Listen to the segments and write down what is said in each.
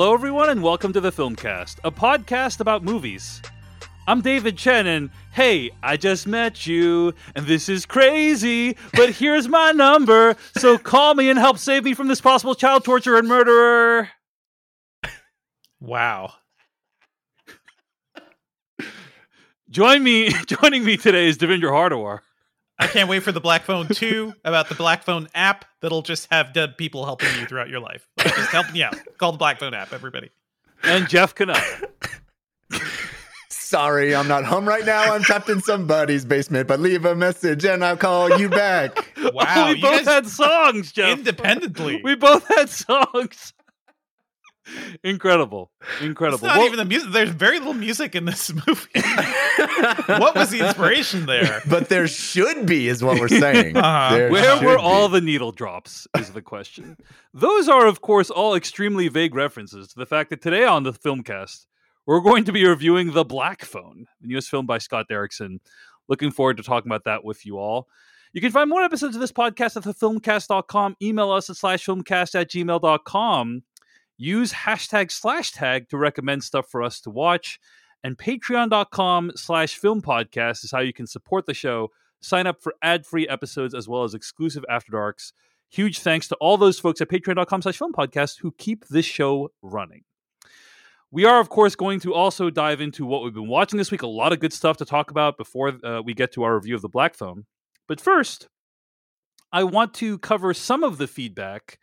Hello, everyone, and welcome to the Filmcast, a podcast about movies. I'm David Chen, and hey, I just met you, and this is crazy, but here's my number, so call me and help save me from this possible child torturer and murderer. Wow. Join me, joining me today is Devindra Hardawar. I can't wait for the Black Phone 2 about the Black Phone app that'll just have dead people helping you throughout your life. Like, just helping you out. Call the Black Phone app, everybody. And Jeff Cannata. Sorry, I'm not home right now. I'm trapped in somebody's basement, but leave a message and I'll call you back. Wow. Oh, we you both had songs, Jeff. independently. We both had songs. Incredible. Incredible. It's not Well, even the music. There's very little music in this movie. what was the inspiration there? But there should be, is what we're saying. Uh-huh. Where were be. all the needle drops? Is the question. Those are, of course, all extremely vague references to the fact that today on the Filmcast, we're going to be reviewing The Black Phone, the newest film by Scott Derrickson. Looking forward to talking about that with you all. You can find more episodes of this podcast at thefilmcast.com. Email us at slash filmcast at gmail.com. Use hashtag slash tag to recommend stuff for us to watch. And patreon.com slash film podcast is how you can support the show. Sign up for ad-free episodes as well as exclusive after darks. Huge thanks to all those folks at patreon.com slash film podcast who keep this show running. We are of course going to also dive into what we've been watching this week. A lot of good stuff to talk about before uh, we get to our review of the black phone. But first i want to cover some of the feedback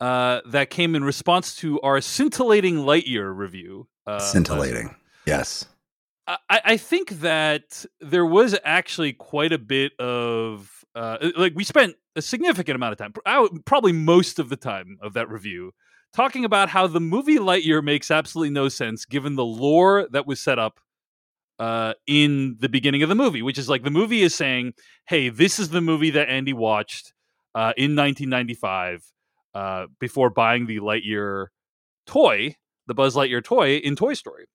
uh, that came in response to our scintillating lightyear review uh, Scintillating. Yes. I, I think that there was actually quite a bit of uh, like we spent a significant amount of time, probably most of the time of that review, talking about how the movie Lightyear makes absolutely no sense given the lore that was set up uh, in the beginning of the movie, which is like the movie is saying, "Hey, this is the movie that Andy watched uh, in 1995 uh, before buying the Lightyear toy, the Buzz Lightyear toy in Toy Story."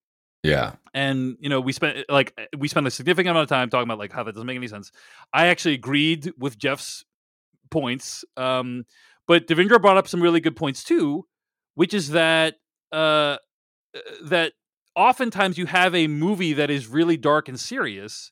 Yeah. and you know we spent like we spent a significant amount of time talking about like how that doesn't make any sense i actually agreed with jeff's points um but devindra brought up some really good points too which is that uh that oftentimes you have a movie that is really dark and serious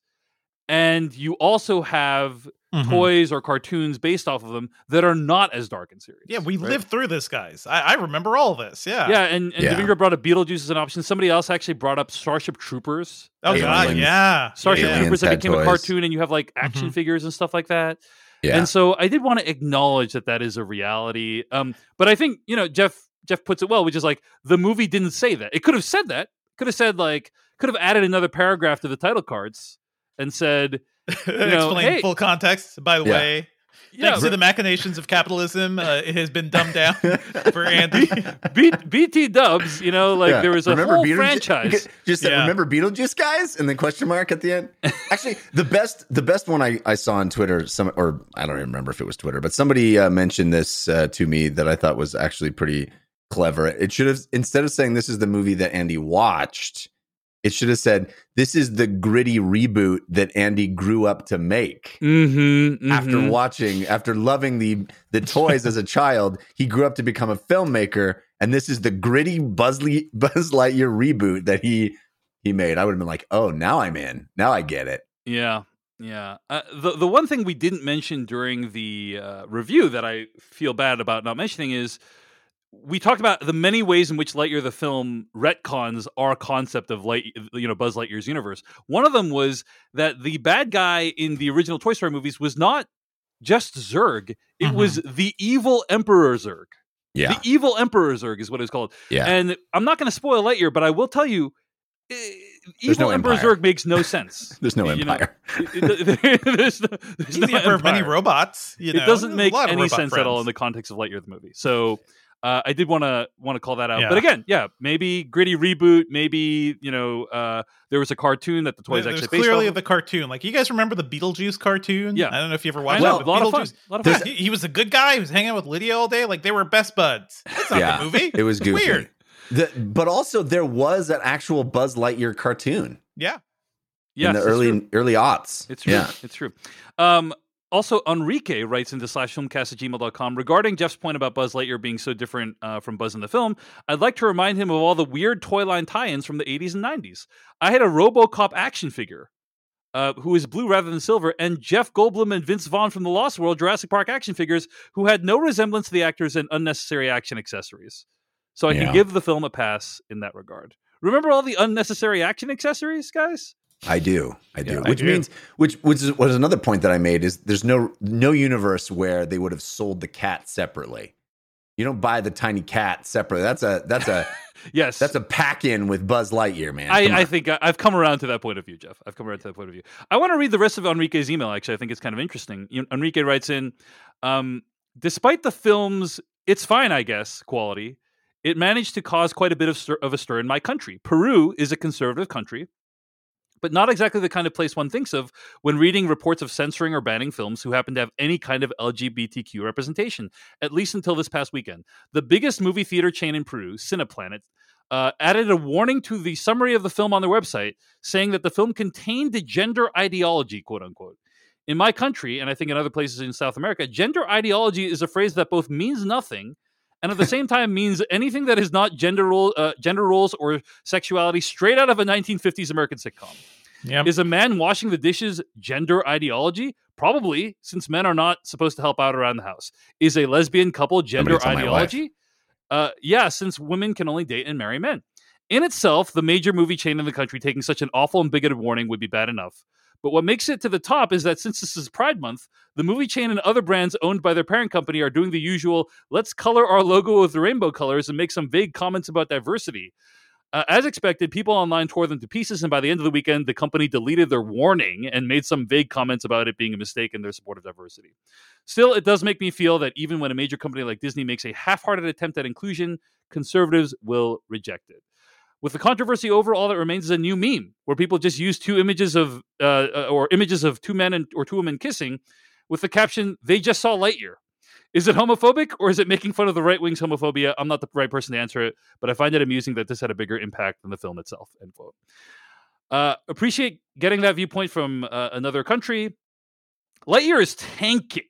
and you also have Mhm. toys or cartoons based off of them that are not as dark and serious Yeah, we right? lived through this, guys. I, I remember all this. Yeah. yeah and, and Yeah. devindra brought up beetlejuice as an option somebody else actually brought up starship troopers Oh god, yeah. Starship yeah. Troopers that had became a cartoon, and you have like action Mhm. figures and stuff like that. Yeah. And so I did want to acknowledge that that is a reality. Um, but I think you know Jeff Jeff puts it well, which is like the movie didn't say that. It could have said that. Could have said like could have added another paragraph to the title cards and said, know, Explain hey- full context. By the Yeah. way, yeah, thanks to the machinations of capitalism, uh, it has been dumbed down for Andy. B- BT Dubs. You know, like Yeah. there was a Remember whole Beetleju- franchise. Just Yeah. remember Beetlejuice guys and then question mark at the end. Actually, the best the best one I, I saw on Twitter, some or I don't even remember if it was Twitter, but somebody uh, mentioned this uh, to me that I thought was actually pretty clever. It should have instead of saying this is the movie that Andy watched, it should have said this is the gritty reboot that Andy grew up to make. Mm-hmm, After watching, after loving the the toys as a child, he grew up to become a filmmaker, and this is the gritty Buzz Lightyear reboot that he he made. I would have been like, "Oh, now I'm in. Now I get it." Yeah, yeah. Uh, the the one thing we didn't mention during the uh, review that I feel bad about not mentioning is we talked about the many ways in which Lightyear the film retcons our concept of light, you know, Buzz Lightyear's universe. One of them was that the bad guy in the original Toy Story movies was not just Zurg; it Mhm. was the evil Emperor Zurg. Yeah, The evil Emperor Zurg is what it's called. yeah. And I'm not going to spoil Lightyear, but I will tell you, eh, evil no Emperor empire. Zurg makes no sense. There's no You know, empire. there's no, there's He's no the emperor of many robots. You know? it doesn't make any sense at all in the context of Lightyear the movie. So uh, I did want to want to call that out. Yeah. But again, yeah, maybe gritty reboot. Maybe you know uh, there was a cartoon that the toys There's actually based clearly off of. the cartoon. Like you guys remember the Beetlejuice cartoon? Yeah. I don't know if you ever I watched know, it. a but lot of fun. Beetlejuice- A lot of fun. He, he was a good guy. He was hanging out with Lydia all day. Like they were best buds. That's not Yeah. the movie. It was goofy. Weird. The, but also there was an actual Buzz Lightyear cartoon Yeah. Yes, in the early true. early aughts. It's true. Yeah. It's true. Um, also, Enrique writes into slash filmcast at gmail.com regarding Jeff's point about Buzz Lightyear being so different uh, from Buzz in the film. I'd like to remind him of all the weird toy line tie ins from the 80s and 90s. I had a Robocop action figure uh, who is blue rather than silver, and Jeff Goldblum and Vince Vaughn from the Lost World Jurassic Park action figures who had no resemblance to the actors and unnecessary action accessories. So I Yeah. can give the film a pass in that regard. Remember all the unnecessary action accessories, guys? I do, I do. Yeah, I which do. means, which which is, was another point that I made is there's no no universe where they would have sold the cat separately. You don't buy the tiny cat separately. That's a that's a Yes. that's a pack in with Buzz Lightyear, man. I. I think I, I've come around to that point of view, Jeff. I've come around to that point of view. I want to read the rest of Enrique's email. Actually, I think it's kind of interesting. Enrique writes in, um, despite the film's "it's fine, I guess" quality, it managed to cause quite a bit of, stir, of a stir in my country. Peru is a conservative country, but not exactly the kind of place one thinks of when reading reports of censoring or banning films who happen to have any kind of LGBTQ representation, at least until this past weekend. The biggest movie theater chain in Peru, Cineplanet, uh, added a warning to the summary of the film on their website saying that the film contained a gender ideology, quote unquote. In my country, and I think in other places in South America, gender ideology is a phrase that both means nothing and at the same time means anything that is not gender role, uh, gender roles or sexuality straight out of a 1950s American sitcom. Yeah. Is a man washing the dishes gender ideology? Probably, since men are not supposed to help out around the house. Is a lesbian couple gender tell my wife. ideology? Uh, yeah, since women can only date and marry men. In itself, the major movie chain in the country taking such an awful and bigoted warning would be bad enough. But what makes it to the top is that since this is Pride Month, the movie chain and other brands owned by their parent company are doing the usual let's color our logo with the rainbow colors and make some vague comments about diversity. Uh, as expected, people online tore them to pieces, and by the end of the weekend, the company deleted their warning and made some vague comments about it being a mistake in their support of diversity. Still, it does make me feel that even when a major company like Disney makes a half hearted attempt at inclusion, conservatives will reject it. With the controversy over, all that remains is a new meme where people just use two images of, uh, uh, or images of two men and, or two women kissing with the caption, they just saw Lightyear. Is it homophobic or is it making fun of the right wing's homophobia? I'm not the right person to answer it, but I find it amusing that this had a bigger impact than the film itself. End quote. Uh, appreciate getting that viewpoint from uh, another country. Lightyear is tanking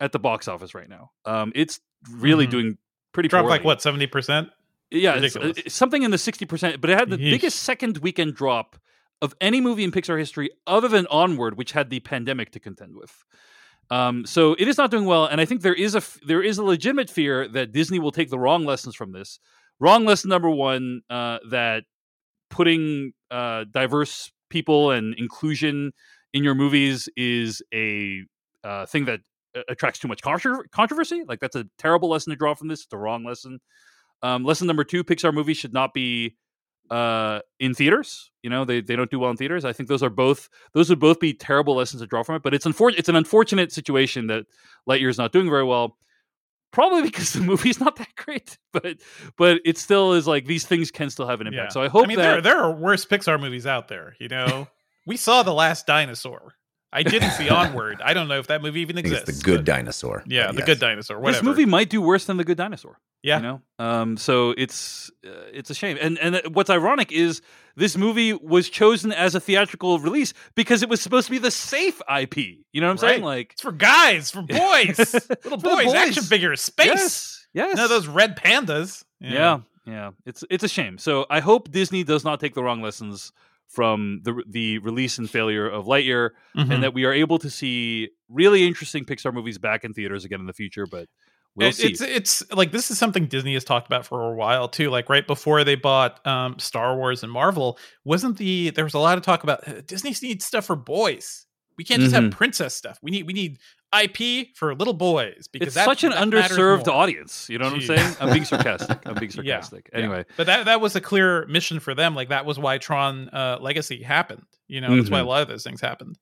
at the box office right now. Um, it's really Mhm. doing pretty Dropped like what seventy percent? Yeah, it's, uh, it's something in the 60%, but it had the Yeesh. biggest second weekend drop of any movie in Pixar history other than Onward, which had the pandemic to contend with. Um, so it is not doing well, and I think there is a f- there is a legitimate fear that Disney will take the wrong lessons from this. Wrong lesson number one: uh, that putting uh, diverse people and inclusion in your movies is a uh, thing that uh, attracts too much contro- controversy. Like that's a terrible lesson to draw from this. It's the wrong lesson. Um, lesson number two: Pixar movies should not be uh, in theaters. You know, they they don't do well in theaters. I think those are both those would both be terrible lessons to draw from it. But it's unfor- it's an unfortunate situation that Lightyear is not doing very well. Probably because the movie's not that great, but but it still is like these things can still have an impact. Yeah. So I hope I mean, that there there are worse Pixar movies out there. You know, we saw the Last Dinosaur. I didn't see Onward. I don't know if that movie even exists. it's the good but- dinosaur. Yeah, the yes. good dinosaur. Whatever. this movie might do worse than the Good Dinosaur. Yeah. you know um so it's uh, it's a shame and and what's ironic is this movie was chosen as a theatrical release because it was supposed to be the safe ip you know what i'm saying like It's for guys, for boys, little the boys, boys. action figures, space. yes yes No, those red pandas. yeah. yeah it's it's a shame so i hope disney does not take the wrong lessons from the the release and failure of lightyear Mhm. and that we are able to see really interesting pixar movies back in theaters again in the future but we'll It- see It's it's like this is something Disney has talked about for a while too. Like right before they bought um, Star Wars and Marvel, wasn't the there was a lot of talk about uh, Disney needs stuff for boys. We can't just Mhm. have princess stuff. We need we need IP for little boys because it's that- such an that underserved audience. You know what Jeez. I'm saying? I'm being sarcastic. I'm being sarcastic. yeah. Anyway, But that that was a clear mission for them. Like that was why Tron uh, Legacy happened. You know, that's why a Mhm. lot of those things happened.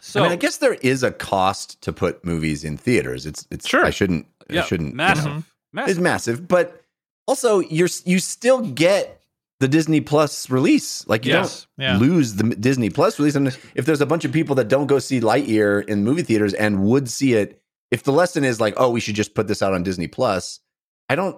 so I mean, I guess there is a cost to put movies in theaters. It's it's Sure. I shouldn't yeah, I shouldn't you know, massive, it's massive. massive, but also you're you still get the Disney Plus release. Like you Yes. don't Yeah. lose the Disney Plus release. And if there's a bunch of people that don't go see Lightyear in movie theaters and would see it, if the lesson is like, oh, we should just put this out on Disney Plus, I don't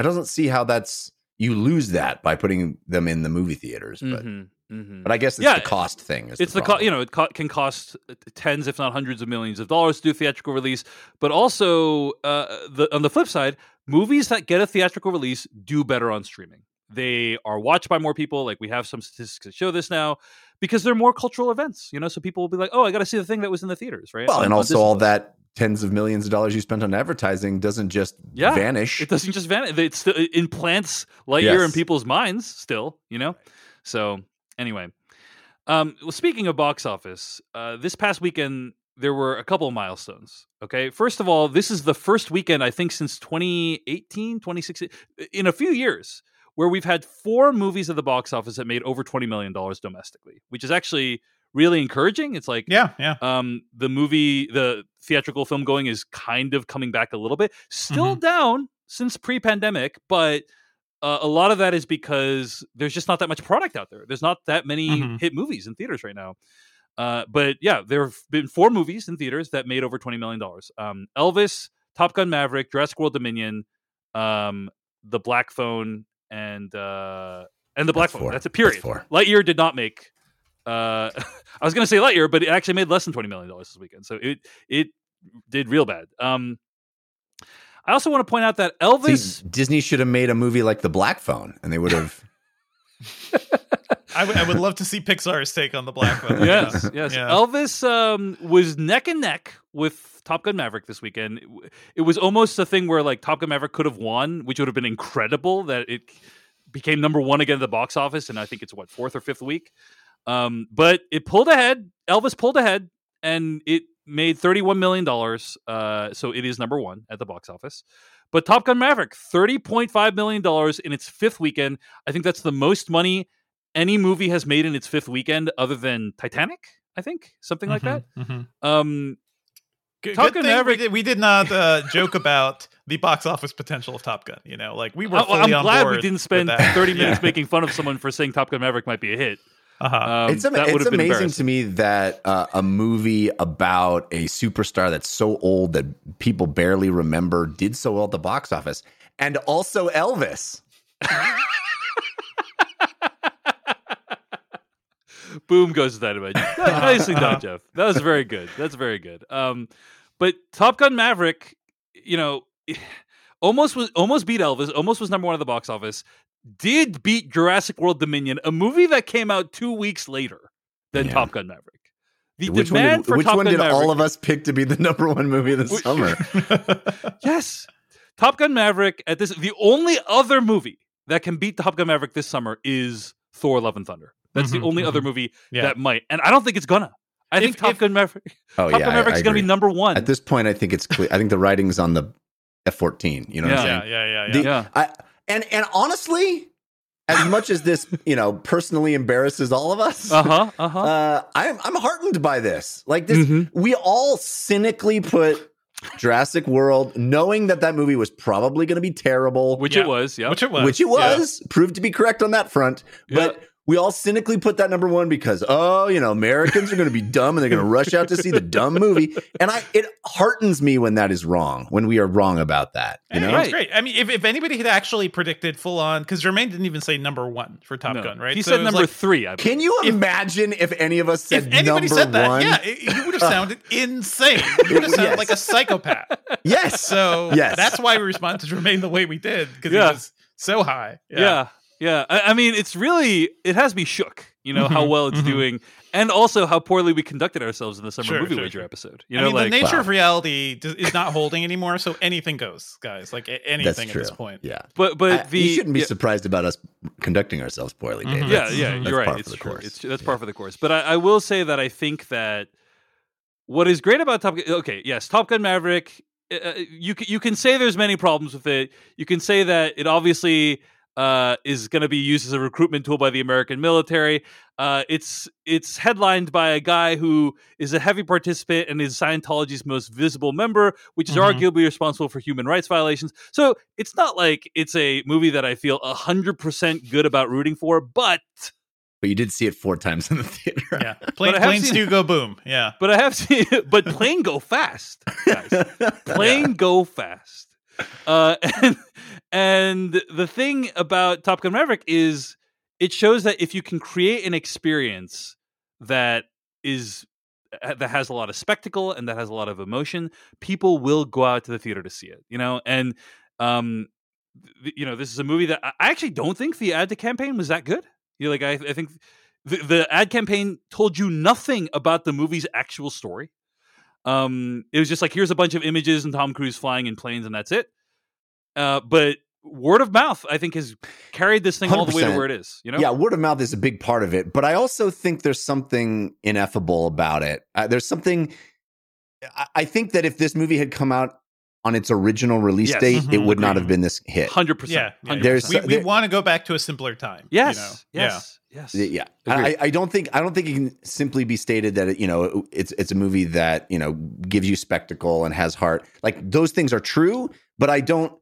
I don't see how that's you lose that by putting them in the movie theaters. But Mhm. Mhm. But I guess it's Yeah, the cost thing. is it's the, co- you know it co- can cost uh, tens if not hundreds of millions of dollars to do a theatrical release but also uh, the on the flip side movies that get a theatrical release do better on streaming they are watched by more people like we have some statistics that show this now because they're more cultural events you know so people will be like oh i got to see the thing that was in the theaters right Well, and also all Plus. that tens of millions of dollars you spent on advertising doesn't just Yeah, vanish. it doesn't just vanish it still it implants lightyear in people's minds still you know so anyway um well speaking of box office uh this past weekend there were a couple of milestones okay first of all this is the first weekend i think since 2018 2016 in a few years where we've had four movies at the box office that made over 20 million dollars domestically which is actually really encouraging it's like Yeah, yeah. um the movie the theatrical film going is kind of coming back a little bit still Mm-hmm. down since pre-pandemic but uh, a lot of that is because there's just not that much product out there there's not that many Mhm. hit movies in theaters right now uh, but yeah there have been four movies in theaters that made over 20 million dollars um, elvis top gun maverick jurassic world dominion um, the black phone and uh, and the black That's phone four. that's a That's period four. lightyear did not make uh, I was going to say Lightyear, but it actually made less than twenty million dollars this weekend, so it it did real bad. Um, I also want to point out that See, Elvis. Disney should have made a movie like The Black Phone, and they would have. I would- would love to see Pixar's take on the Black Phone. yes, yes. Yeah. Elvis um, was neck and neck with Top Gun Maverick this weekend. It, it was almost a thing where like Top Gun Maverick could have won, which would have been incredible. That it became number one again at the box office, and I think it's what fourth or fifth week. Um, but it pulled ahead. Elvis pulled ahead, and it made thirty-one million dollars. Uh, so it is number one at the box office. But Top Gun Maverick, thirty point five million dollars in its fifth weekend. I think that's the most money any movie has made in its fifth weekend, other than Titanic. I think something like that. Mhm, mhm. Um, Good, Top good Gun thing Maverick- We did, we did not uh, joke about the box office potential of Top Gun. You know, like we were. I- Fully I'm on glad board we didn't spend 30 minutes Yeah. making fun of someone for saying Top Gun Maverick might be a hit. Uh-huh. Um, it's ama- that would it's amazing to me that uh, a movie about a superstar that's so old that people barely remember did so well at the box office, and also Elvis. Boom goes the dynamite. Nicely done, Jeff. That was very good. That's very good. Um, but Top Gun Maverick, you know, almost was almost beat Elvis. Almost was number one at the box office. Did beat Jurassic World Dominion, a movie that came out two weeks later than Yeah. Top Gun Maverick. The Which one did, for which Top one Gun did Maverick, all of us pick to be the number one movie of the Which- summer? Yes. Top Gun Maverick at this the only other movie that can beat Top Gun Maverick this summer is Thor Love and Thunder. That's Mhm, the only mhm. other movie Yeah. that might. And I don't think it's gonna. I think Top if- Gun Maverick Oh Top yeah, Gun I- Maverick is gonna be number one. At this point, I think it's clear. I think the writing's on the F fourteen. You know what I'm saying? yeah, yeah, yeah, yeah. The- yeah. I, and and honestly, as much as this you know personally embarrasses all of us, Uh-huh. Uh-huh. uh, I'm I'm heartened by this. Like this, Mhm. we all cynically put Jurassic World, knowing that that movie was probably going to be terrible, Which yeah. it was, yeah. Which it was. which it yeah. was, proved to be correct on that front. But we all cynically put that number one because oh, you know, Americans are going to be dumb and they're going to rush out to see the dumb movie. And I, it heartens me when that is wrong, when we are wrong about that. You Hey, know, Right. great. I mean, if, if anybody had actually predicted full on, because Jermaine didn't even say number one for Top No. Gun, right? He So said number like, three. I believe. Can you If- imagine if any of us said if anybody number said that, one? yeah, it, you would have sounded insane. You would have sounded Yes. like a psychopath. Yes. So Yes. that's why we responded to Jermaine the way we did because Yeah. he was so high. Yeah. Yeah. I, I mean, it's really it has me shook, you know, how Mhm, well it's mhm. doing and also how poorly we conducted ourselves in the summer Sure, movie sure, wager episode. You I know, mean, like the nature Wow. of reality d- is not holding anymore, so anything goes, guys. Like a- That's anything at this point. Yeah. but but I- the you shouldn't be yeah, surprised about us conducting ourselves poorly, Dave. Mhm. yeah, That's- yeah, that's you're right. It's true. It's that's Yeah. par for the course. But I, I will say that I think that what is great about Top Gun, okay, yes, Top Gun Maverick. Uh, you you can say there's many problems with it. You can say that it obviously uh, is going to be used as a recruitment tool by the American military. Uh, it's it's headlined by a guy who is a heavy participant and is Scientology's most visible member, which is Mhm. arguably responsible for human rights violations. So it's not like it's a movie that I feel hundred percent good about rooting for, but But you did see it four times in the theater. Yeah. Plane, planes seen- do go boom. Yeah. but I have seen but plane go fast, guys. Plane go fast. Uh, and and the thing about Top Gun Maverick is it shows that if you can create an experience that is uh, that has a lot of spectacle and that has a lot of emotion, people will go out to the theater to see it. You know, and um, th- you know, this is a movie that I actually don't think the ad campaign was that good. You know, like I, I think the, the ad campaign told you nothing about the movie's actual story. Um, it was just like here's a bunch of images and Tom Cruise flying in planes and that's it. Uh, but word of mouth, I think, has carried this thing all the way to where it is. You know, Yeah, word of mouth is a big part of it, but I also think there's something ineffable about it. Uh, there's something. I, I think that if this movie had come out on its original release Yes. date, it Mhm. would not have been this hit. Hundred percent. yeah, yeah. There's- we, we there- want to go back to a simpler time. Yes, you know? yes, yes. Yeah, I, I don't think I don't think it can simply be stated that it, you know it's it's a movie that you know gives you spectacle and has heart. Like those things are true, but I don't.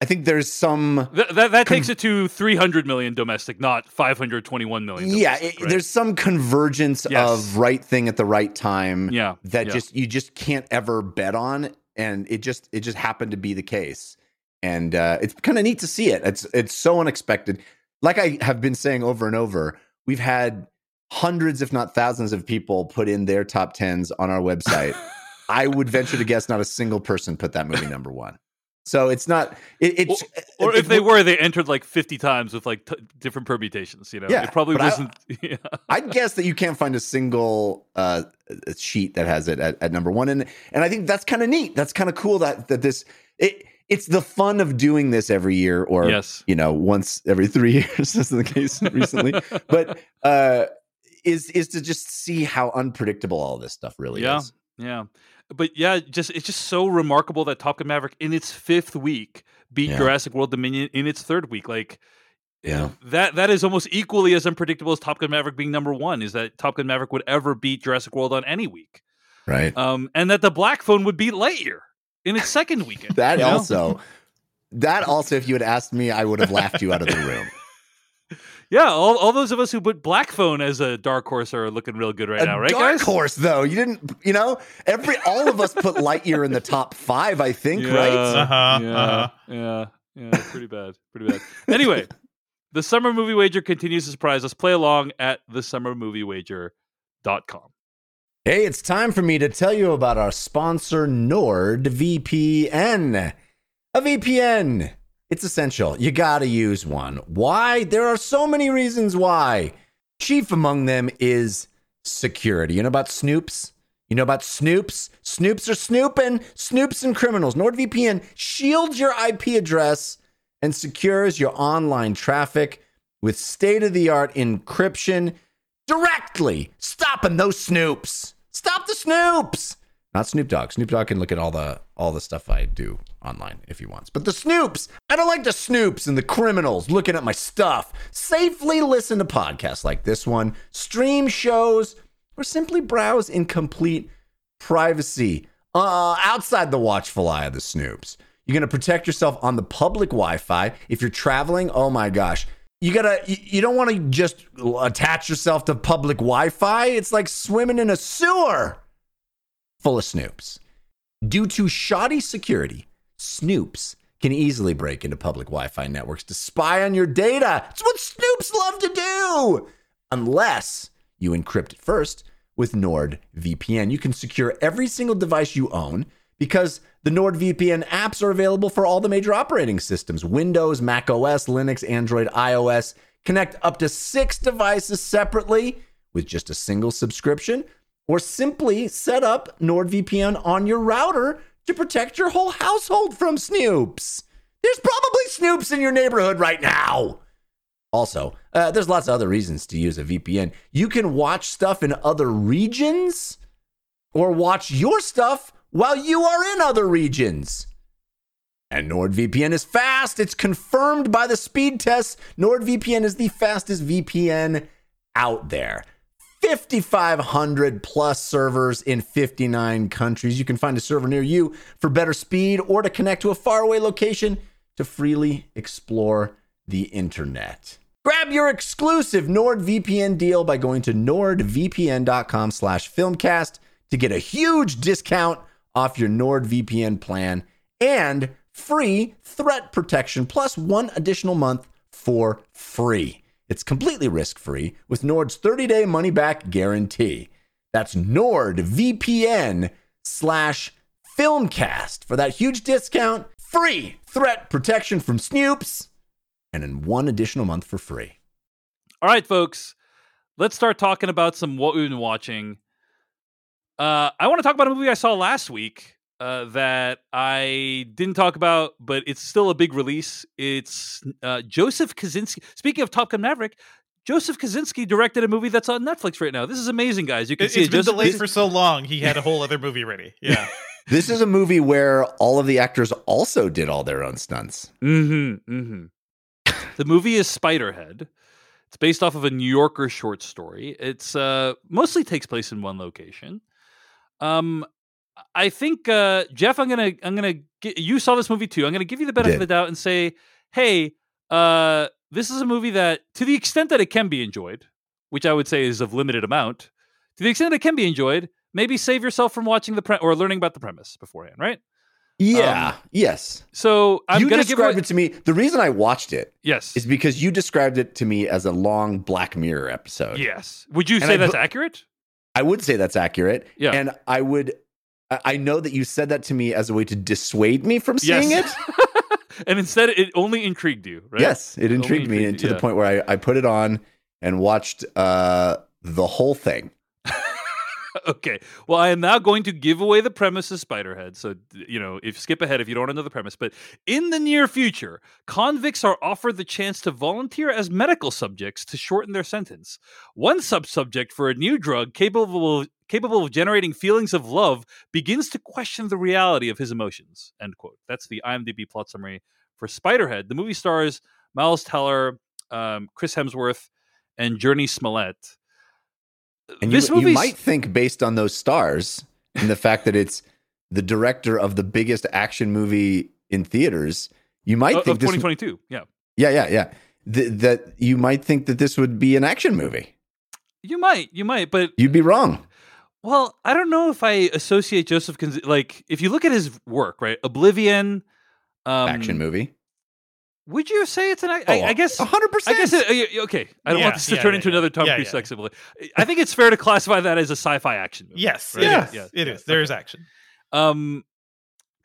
I think there's some. Th- that that Con- takes it to 300 million domestic, not 521 million. Yeah, it- right? there's some convergence Yes. of right thing at the right time. yeah that yeah. just you just can't ever bet on and it just it just happened to be the case and uh it's kind of neat to see it it's it's so unexpected like i have been saying over and over we've had hundreds if not thousands of people put in their top 10s on our website i would venture to guess not a single person put that movie number one so it's not it, it's or it- if they were, they entered like 50 times with like t- different permutations. You know, Yeah, it probably wasn't. yeah. I'd guess that you can't find a single uh, sheet that has it at, at number one, and and I think that's kind of neat. That's kind of cool that that this it it's the fun of doing this every year, or yes. you know once every three years, as the case recently. but uh, is is to just see how unpredictable all this stuff really Yeah. is. Yeah. But yeah, just it's just so remarkable that Top Gun Maverick in its fifth week beat Yeah. Jurassic World Dominion in its third week. Like Yeah. that that is almost equally as unpredictable as Top Gun Maverick being number one, is that Top Gun Maverick would ever beat Jurassic World on any week. Right. Um and that the black phone would beat Lightyear in its second weekend. That you know? also. That also, if you had asked me, I would have laughed you out of the room. Yeah, all, all those of us who put Black Phone as a dark horse are looking real good right a now, right, dark guys? horse, though. You didn't, you know, every all of us put Lightyear in the top five, I think, right? Uh-huh, yeah, uh-huh. yeah, yeah. Pretty bad. Pretty bad. Anyway, the summer movie wager continues to surprise us. Play along at thesummermoviewager.com. Hey, it's time for me to tell you about our sponsor, NordVPN. A VPN. It's essential. You gotta use one. Why? There are so many reasons why. Chief among them is security. You know about Snoops? You know about Snoops? Snoops are snooping. Snoops and criminals. NordVPN shields your IP address and secures your online traffic with state of the art encryption directly stopping those snoops. Stop the snoops. Not Snoop Dogg. Snoop Dogg can look at all the all the stuff I do online if he wants. But the snoops, I don't like the snoops and the criminals looking at my stuff. Safely listen to podcasts like this one, stream shows, or simply browse in complete privacy uh, outside the watchful eye of the snoops. You're going to protect yourself on the public Wi-Fi. If you're traveling, oh my gosh, you gotta you don't want to just attach yourself to public Wi-Fi. It's like swimming in a sewer full of snoops. Due to shoddy security, snoops can easily break into public Wi-Fi networks to spy on your data. It's what snoops love to do. Unless you encrypt it first with NordVPN. You can secure every single device you own because the NordVPN apps are available for all the major operating systems Windows, Mac OS, Linux, Android, iOS. Connect up to six devices separately with just a single subscription, or simply set up NordVPN on your router to protect your whole household from snoops. There's probably snoops in your neighborhood right now. Also, uh, there's lots of other reasons to use a VPN. You can watch stuff in other regions or watch your stuff while you are in other regions. And NordVPN is fast. It's confirmed by the speed tests. NordVPN is the fastest VPN out there. 5,500 plus servers in 59 countries. You can find a server near you for better speed or to connect to a faraway location to freely explore the internet. Grab your exclusive NordVPN deal by going to nordvpn.com slash filmcast to get a huge discount off your NordVPN plan and free threat protection plus one additional month for free. It's completely risk free with Nord's 30 day money back guarantee. That's NordVPN slash filmcast for that huge discount, free threat protection from Snoops, and in one additional month for free. All right, folks, let's start talking about some what we've been watching. Uh, I want to talk about a movie I saw last week uh, that I didn't talk about, but it's still a big release. It's uh, Joseph Kosinski. Speaking of Top Gun Maverick, Joseph Kosinski directed a movie that's on Netflix right now. This is amazing, guys. You can It, see has it. been Joseph delayed Kosinski- for so long. He had a whole other movie ready. Yeah. This is a movie where all of the actors also did all their own stunts. Mm-hmm. Mm-hmm. the movie is Spiderhead. It's based off of a New Yorker short story. It's uh mostly takes place in one location. Um I think uh Jeff, I'm gonna I'm gonna get you saw this movie too. I'm gonna give you the benefit of the doubt and say, hey, uh this is a movie that to the extent that it can be enjoyed, which I would say is of limited amount, to the extent that it can be enjoyed, maybe save yourself from watching the pre- or learning about the premise beforehand, right? Yeah, Um, yes. So I'm you described away- it to me. The reason I watched it yes. is because you described it to me as a long Black Mirror episode. Yes. Would you And say I that's accurate? I would say that's accurate. Yeah. And I would, I- know that you said that to me as a way to dissuade me from seeing yes. it. and instead, it only intrigued you, right? Yes, it Only intrigued me intrigued to you, the point where I, I put it on and watched uh, the whole thing. okay. Well, I am now going to give away the premise of Spiderhead. So, you know, if skip ahead if you don't want to know the premise. But in the near future, convicts are offered the chance to volunteer as medical subjects to shorten their sentence. One sub subject for a new drug capable of, capable of generating feelings of love begins to question the reality of his emotions. End quote. That's the IMDb plot summary for Spiderhead. The movie stars Miles Teller, um, Chris Hemsworth, and Jurnee Smollett. And you, this you movie's might think, based on those stars and the fact that it's the director of the biggest action movie in theaters, you might of, think of this. 2022. Yeah. Yeah, yeah, yeah. Th- that you might think that this would be an action movie. You might, you might, but You'd be wrong. Well, I don't know if I associate Joseph Konz- like if you look at his work, right? Oblivion, um, action movie. Would you say it's an? I, Oh, I, I guess. hundred percent. I guess. It, uh, okay, I don't Yeah, want this to yeah, turn yeah, into yeah. another Tom Cruise yeah. sex symbol. I think it's fair to classify that as a sci-fi action movie. Yes. right? It Yeah. is. Yeah. It Yeah. is. There is action. Um,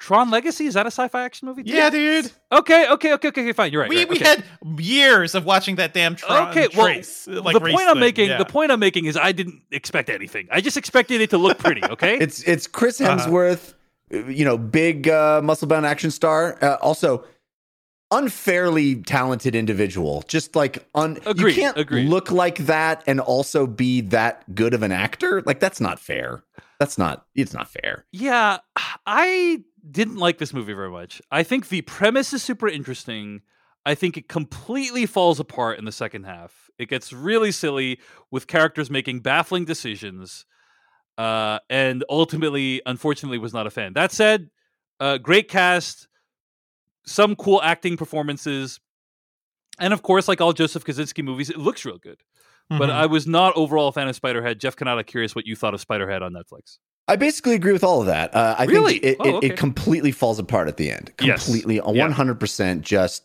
Tron Legacy is that a sci-fi action movie? too? Yeah, dude. Okay, okay, okay, okay, okay. Fine, you're right. We, right, we okay. had years of watching that damn Tron Okay, well, trace. like the race point I'm thing, making, yeah. the point I'm making is I didn't expect anything. I just expected it to look pretty. Okay, It's it's Chris Uh-huh. Hemsworth, you know, big uh, muscle bound action star. Uh, also, unfairly talented individual. Just like un, Agreed, you can't agreed. look like that and also be that good of an actor. Like that's not fair. That's not. It's not fair. Yeah, I didn't like this movie very much. I think the premise is super interesting. I think it completely falls apart in the second half. It gets really silly with characters making baffling decisions, uh, and ultimately, unfortunately, was not a fan. That said, uh, great cast, some cool acting performances, and of course, like all Joseph Kosinski movies, it looks real good. But Mhm. I was not overall a fan of Spiderhead. Jeff Cannata, curious what you thought of Spiderhead on Netflix. I basically agree with all of that. Uh, I Really? think it, Oh, okay. it completely falls apart at the end. Completely, a one hundred percent, just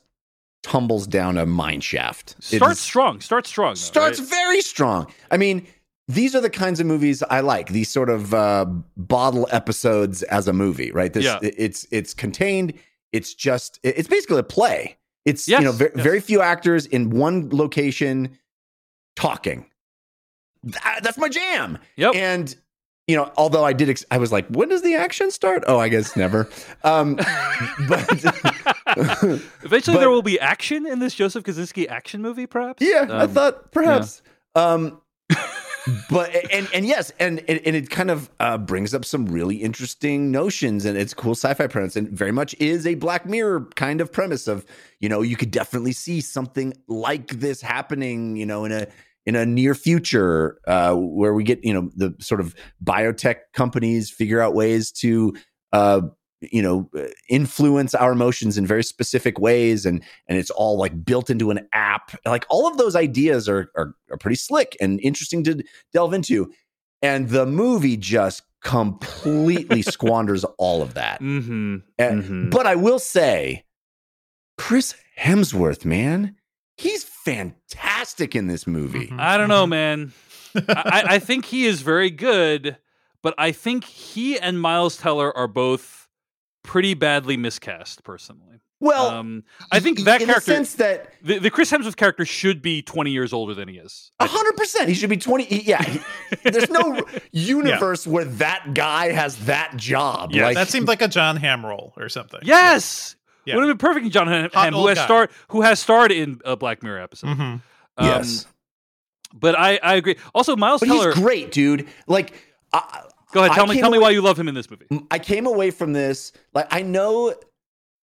tumbles down a mine shaft. Starts strong. Starts strong. though, starts right? very strong. I mean, these are the kinds of movies I like. These sort of uh, bottle episodes as a movie, right? This Yeah. it's it's contained. It's just it's basically a play. It's Yes, you know very, yes. very few actors in one location talking. That- that's my jam. Yep. And you know, although I did, ex- I was like, when does the action start? Oh, I guess never. Um, but Eventually, but- there will be action in this Joseph Kosinski action movie, perhaps. Yeah, I Um, thought perhaps. Um, but and and yes, and and, and it kind of uh, brings up some really interesting notions, and it's cool sci-fi premise, and very much is a Black Mirror kind of premise of you know you could definitely see something like this happening, you know, in a in a near future uh, where we get you know the sort of biotech companies figure out ways to uh, you know uh, influence our emotions in very specific ways and and it's all like built into an app like all of those ideas are are, are pretty slick and interesting to delve into and the movie just completely squanders all of that Mm-hmm. And- Mhm. but i will say chris hemsworth man he's fantastic fantastic in this movie. Mhm. I don't know, man. I, I think he is very good, but I think he and Miles Teller are both pretty badly miscast. Personally, Well, um, I think that in character, the sense that the, the Chris Hemsworth character, should be twenty years older than he is. Hundred percent, he should be twenty. he- Yeah, he- there's no universe where that guy has that job. Yeah, like, that seemed like a Jon Hamm role or something. Yes, Yeah. would have been perfect. in Jon Hamm, Hot who has guy. starred, who has starred in a Black Mirror episode. hmm Um, yes, but I, I agree. Also, Miles but Teller. he's great, dude. Like, I, Go ahead, I tell me, came tell me why you love him in this movie. I came away from this like I know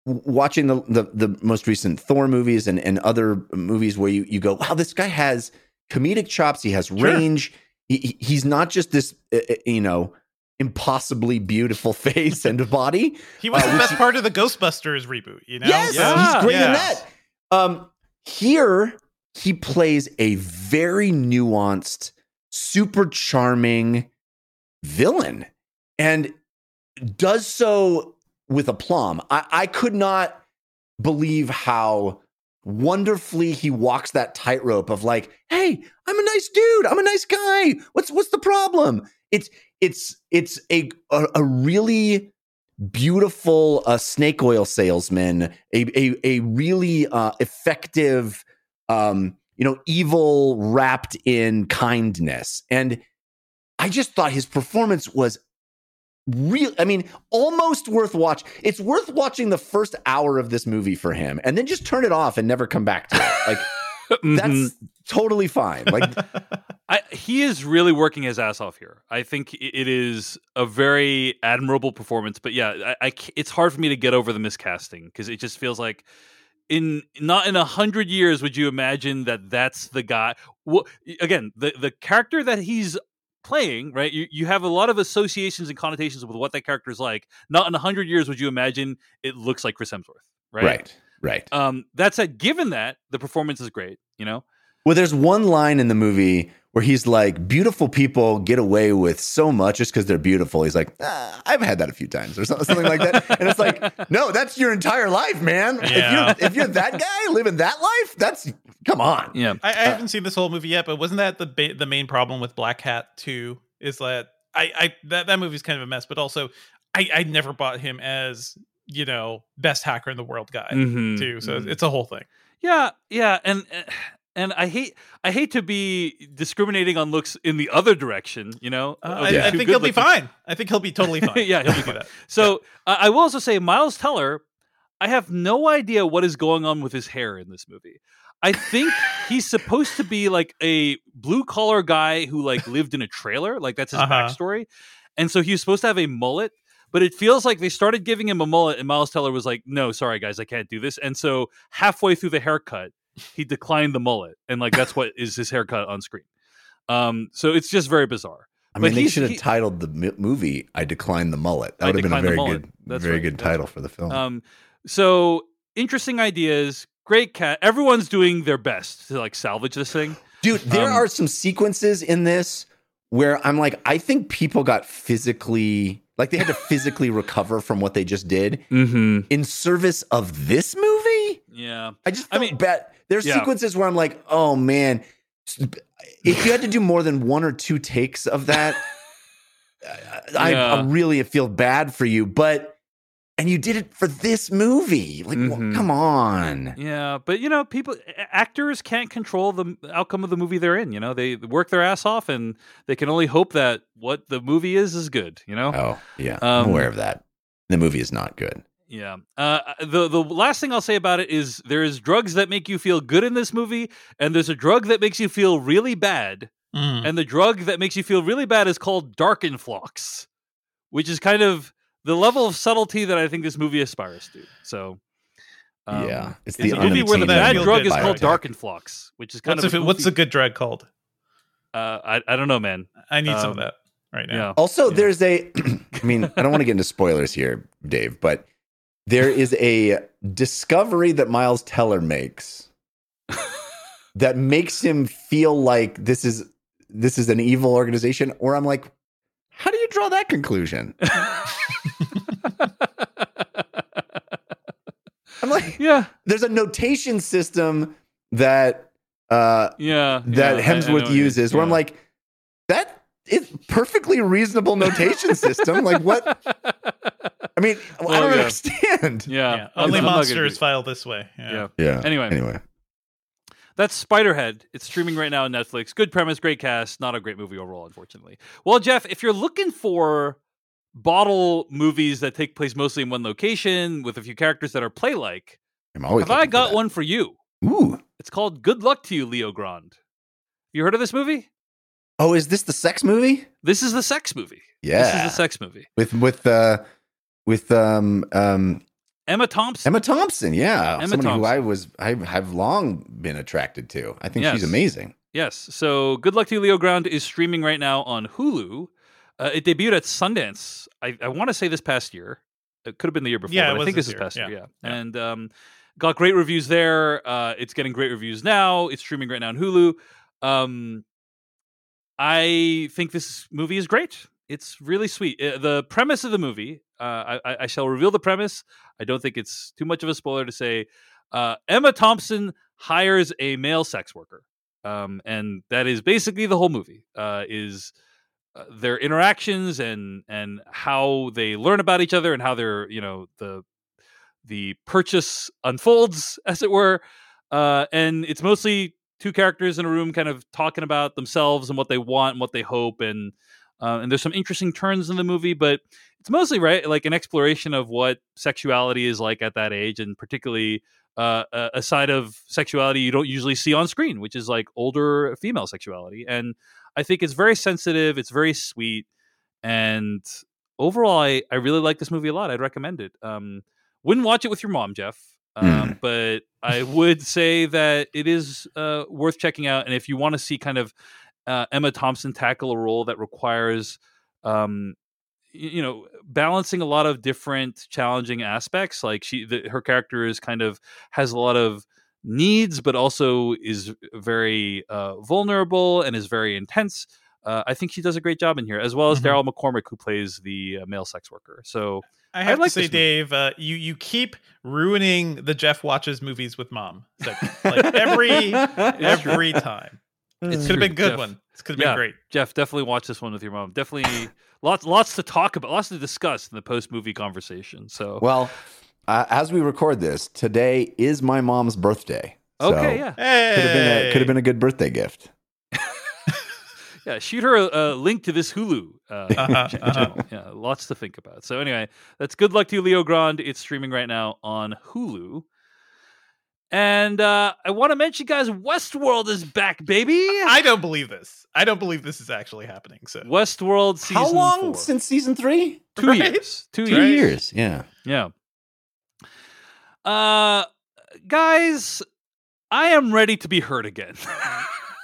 watching the, the the most recent Thor movies and and other movies where you you go wow this guy has comedic chops he has range he, he- he's not just this uh, you know impossibly beautiful face and body He was Uh, the best he- part of the Ghostbusters reboot. You know, yes Yeah. he's great in that um here he plays a very nuanced super charming villain and does so with aplomb. I, I could not believe how wonderfully he walks that tightrope of like, hey, I'm a nice dude. I'm a nice guy. What's what's the problem? It's it's it's a a, a really beautiful uh, snake oil salesman, a a, a really uh, effective um, you know, evil wrapped in kindness. And I just thought his performance was real. I mean, almost worth watch. It's worth watching the first hour of this movie for him, and then just turn it off and never come back to it. Like Mhm. that's totally fine. Like I, he is really working his ass off here. I think it is a very admirable performance. But yeah, I, I it's hard for me to get over the miscasting because it just feels like in not in a hundred years would you imagine that that's the guy. Well, again, the the character that he's playing, right? You you have a lot of associations and connotations with what that character is like. Not in a hundred years would you imagine it looks like Chris Hemsworth, right? right, right. Um, that said, given that the performance is great, you know, Well, there's one line in the movie where he's like, "Beautiful people get away with so much just because they're beautiful." He's like, ah, "I've had that a few times," or something, something like that. And it's like, no, that's your entire life, man. Yeah. If you're if you're that guy living that life, that's come on. yeah. I, I haven't seen this whole movie yet, but wasn't that the ba- the main problem with Black Hat too? Is that I, I that that movie's kind of a mess, but also I I never bought him as you know best hacker in the world guy Mhm, too. So mhm. it's a whole thing. Yeah, yeah, and and I hate I hate to be discriminating on looks in the other direction. You know, Uh, I, the I think he'll be fine. I think he'll be totally fine. Yeah, he'll be fine. So I I will also say, Miles Teller. I have no idea what is going on with his hair in this movie. I think he's supposed to be like a blue collar guy who like lived in a trailer, like that's his Uh-huh. backstory, and so he was supposed to have a mullet. But it feels like they started giving him a mullet, and Miles Teller was like, "No, sorry guys, I can't do this." And so halfway through the haircut, he declined the mullet, and like that's what is his haircut on screen. Um, so it's just very bizarre. I But mean, they should have he- titled the movie "I Declined the Mullet." That I would have been a very good, That's very right. good title for the film. Um, so interesting ideas, great cat. Everyone's doing their best to like salvage this thing. Dude, there um, are some sequences in this where I'm like, I think people got physically, like, they had to physically recover from what they just did Mm-hmm. in service of this movie. Yeah. I just I mean- bad. There's Yeah. sequences where I'm like, oh man, if you had to do more than one or two takes of that, I, Yeah. I really feel bad for you. But and you did it for this movie, like, well, Mhm. come on. Yeah, but you know, people, actors can't control the outcome of the movie they're in. You know, they work their ass off, and they can only hope that what the movie is is good. You know, Oh yeah, Um, I'm aware of that. The movie is not good. Yeah. Uh, the the last thing I'll say about it is there is drugs that make you feel good in this movie, and there's a drug that makes you feel really bad. Mm. And the drug that makes you feel really bad is called Darkenfloxx, which is kind of the level of subtlety that I think this movie aspires to. So, um, Yeah, it's it's the a movie where the bad drug is called biotech. Darkenfloxx, which is kind What's, of if a what's goofy- a good drug called? uh, I I don't know, man. I need some of Um, that right now. Yeah. Also, Yeah. there's a, I mean, I don't want to get into spoilers here, Dave, but there is a discovery that Miles Teller makes that makes him feel like this is this is an evil organization. Or I'm like, how do you draw that conclusion? I'm like, yeah. there's a notation system that uh, Yeah, that yeah, I- I Hemsworth uses, where I'm like, that is perfectly reasonable notation system. Like what? I mean, oh, I don't yeah. understand. yeah, Yeah, only I'm not gonna monsters file this way. Yeah. Yeah. Yeah. Anyway, Anyway, That's Spiderhead. It's streaming right now on Netflix. Good premise, great cast. Not a great movie overall, unfortunately. Well, Jeff, if you're looking for bottle movies that take place mostly in one location with a few characters that are play like, I'm always. have I looking for got one for you? Ooh. It's called Good Luck to You, Leo Grande. You heard of this movie? Oh, is this the sex movie? This is the sex movie. Yeah. This is the sex movie. with with uh with um um Emma Thompson. Emma Thompson. Yeah, Emma somebody who I was I have long been attracted to. I think she's amazing. Yes. So Good Luck to You, Leo Grande is streaming right now on Hulu. Uh, it debuted at Sundance. I, I want to say this past year. It could have been the year before. Yeah, but I think this this is year. past year. Yeah. Yeah. Yeah. And um, got great reviews there. Uh, it's getting great reviews now. It's streaming right now on Hulu. Um, I think this movie is great. It's really sweet. Uh, the premise of the movie, uh, I, I- shall reveal the premise. I don't think it's too much of a spoiler to say uh, Emma Thompson hires a male sex worker. Um, and that is basically the whole movie uh, is uh, their interactions and and how they learn about each other and how their you know the the purchase unfolds as it were uh, and it's mostly two characters in a room kind of talking about themselves and what they want and what they hope and uh, and there's some interesting turns in the movie but it's mostly right like an exploration of what sexuality is like at that age and particularly uh, a, a side of sexuality you don't usually see on screen which is like older female sexuality. And i think it's very sensitive it's very sweet and overall i, I really like this movie a lot i'd recommend it. Um, wouldn't watch it with your mom jeff um, but i would say that it is uh, worth checking out and if you want to see kind of uh, emma thompson tackle a role that requires um, you know balancing a lot of different challenging aspects like she the, her character is kind of has a lot of needs but also is very uh, vulnerable and is very intense uh, i think she does a great job in here as well as Mhm. Daryl McCormack who plays the uh, male sex worker so I have like to say. Dave, uh, you you keep ruining the Jeff watches movies with mom. segment. Like every every time. It could have been a good Jeff. one. This could have Yeah. been great. jeff definitely watch this one with your mom definitely lots lots to talk about lots to discuss in the post movie conversation so Well, uh, as we record this, today is my mom's birthday. So okay yeah Hey, Could have been a could have been a good birthday gift. Yeah, shoot her a, a link to this Hulu uh, Uh-huh, ch- uh-huh. channel. Yeah, lots to think about. So anyway, that's good luck to you, Leo Grande. It's streaming right now on Hulu. And uh, I want to mention, guys, Westworld is back, baby. I don't believe this. I don't believe this is actually happening. So Westworld season How long four. since season three? two Right? years? Two, Two years. years. Yeah. Yeah. Uh, guys, I am ready to be hurt again.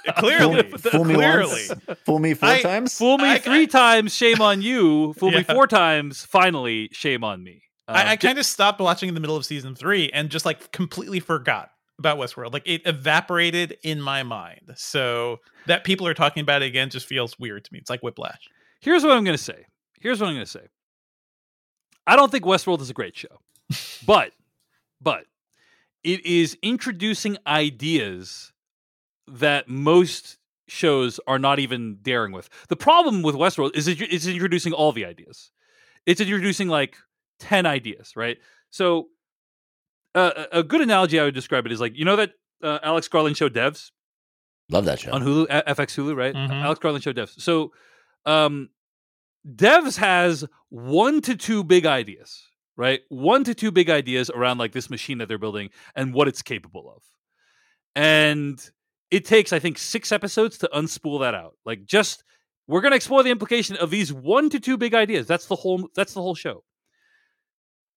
clearly, Fool me clearly. once. Fool me four I- times. Fool me I- three times, shame on you. Fool me four times, finally, shame on me. Uh, I, I kind of stopped watching in the middle of season three and just like completely forgot about Westworld. Like it evaporated in my mind. So that people are talking about it again just feels weird to me. It's like Whiplash. Here's what I'm going to say. Here's what I'm going to say. I don't think Westworld is a great show, but but it is introducing ideas that most shows are not even daring with. The problem with Westworld is it's introducing all the ideas. It's introducing like 10 ideas, right? So uh, a a good analogy I would describe it is like you know that uh, Alex Garland show Devs Love that show. on Hulu, A- FX Hulu, right? Mhm. Alex Garland show Devs. So, um, Devs has one to two big ideas, right? One to two big ideas around like this machine that they're building and what it's capable of, and it takes I think six episodes to unspool that out. Like, just we're going to explore the implication of these one to two big ideas. That's the whole. That's the whole show.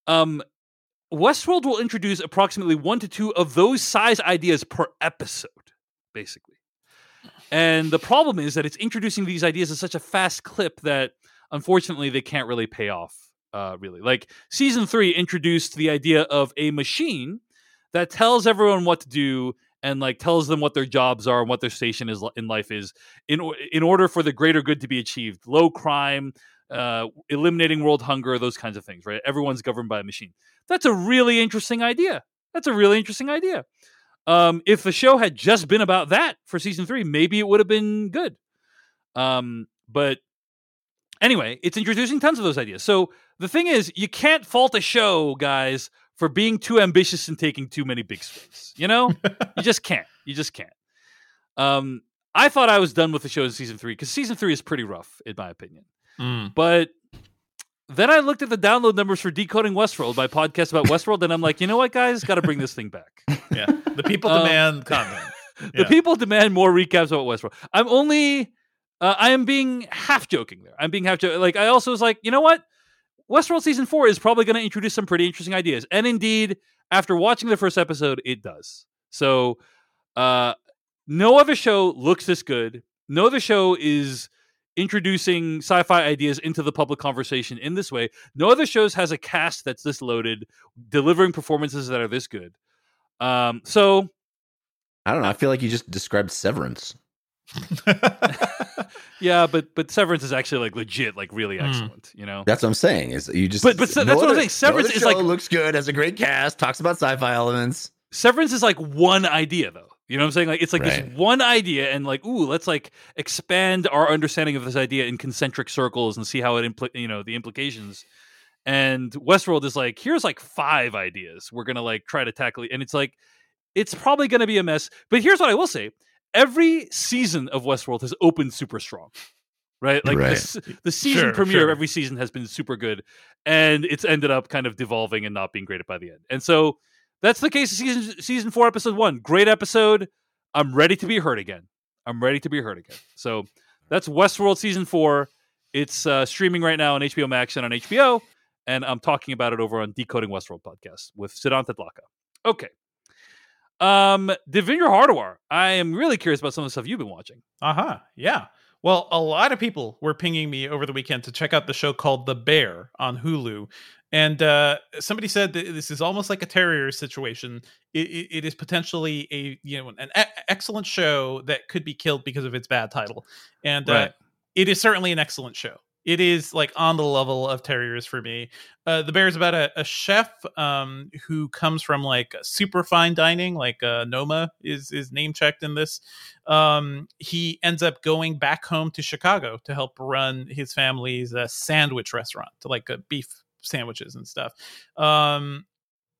Um, Westworld will introduce approximately one to two of those size ideas per episode, basically. And the problem is that it's introducing these ideas at such a fast clip that unfortunately they can't really pay off. Uh, really, like season three introduced the idea of a machine that tells everyone what to do and like tells them what their jobs are and what their station is in life is in in order for the greater good to be achieved. Low crime, uh, eliminating world hunger, those kinds of things. Right? Everyone's governed by a machine. That's a really interesting idea. That's a really interesting idea. Um, if the show had just been about that for season three, maybe it would have been good. Um, but anyway, it's introducing tons of those ideas. So the thing is, you can't fault a show, guys, for being too ambitious and taking too many big swings. You know, you just can't. You just can't. Um, I thought I was done with the show in season three because season three is pretty rough, in my opinion. Mm. But then I looked at the download numbers for Decoding Westworld, my podcast about Westworld, and I'm like, you know what, guys, got to bring this thing back. Yeah, the people Um, demand content. The Yeah. people demand more recaps about Westworld. I'm only, uh, I am being half joking there. I'm being half joking. Like, I also was like, you know what? Westworld season four is probably going to introduce some pretty interesting ideas. And indeed, after watching the first episode, it does. So, uh, no other show looks this good. No other show is introducing sci-fi ideas into the public conversation in this way. No other shows has a cast that's this loaded, delivering performances that are this good. Um, so I don't know. I feel like you just described Severance. yeah, but but Severance is actually like legit, like really Mm. excellent. You know, That's what I'm saying. Is you just But- but se- that's what I'm saying. Severance other is like- looks good, has a great cast, talks about sci-fi elements. Severance is like one idea though. You know what I'm saying? Like it's like Right. this one idea, and like, ooh, let's like expand our understanding of this idea in concentric circles and see how it impl- you know the implications. And Westworld is like, here's like five ideas we're gonna like try to tackle, it. and it's like, it's probably gonna be a mess. But here's what I will say: every season of Westworld has opened super strong, right? Like Right. The, the season Sure, premiere sure. of every season has been super good, and it's ended up kind of devolving and not being great by the end. And so that's the case of season season four, episode one. Great episode. I'm ready to be heard again. I'm ready to be heard again. So that's Westworld season four. It's uh, streaming right now on HBO Max and on HBO, and I'm talking about it over on Decoding Westworld podcast with Siddhant Adlakha. Okay. Um, Devindra Hardawar. I am really curious about some of the stuff you've been watching. Uh huh. Yeah. Well, a lot of people were pinging me over the weekend to check out the show called The Bear on Hulu. And uh, somebody said that this is almost like a terrier situation. It, it, it is potentially a you know an e- excellent show that could be killed because of its bad title, and uh, it is certainly an excellent show. It is like on the level of Terriers for me. Uh, the Bear is about a, a chef um, who comes from like super fine dining, like uh, Noma is is name checked in this. Um, he ends up going back home to Chicago to help run his family's uh, sandwich restaurant, to like uh, beef sandwiches and stuff. Um,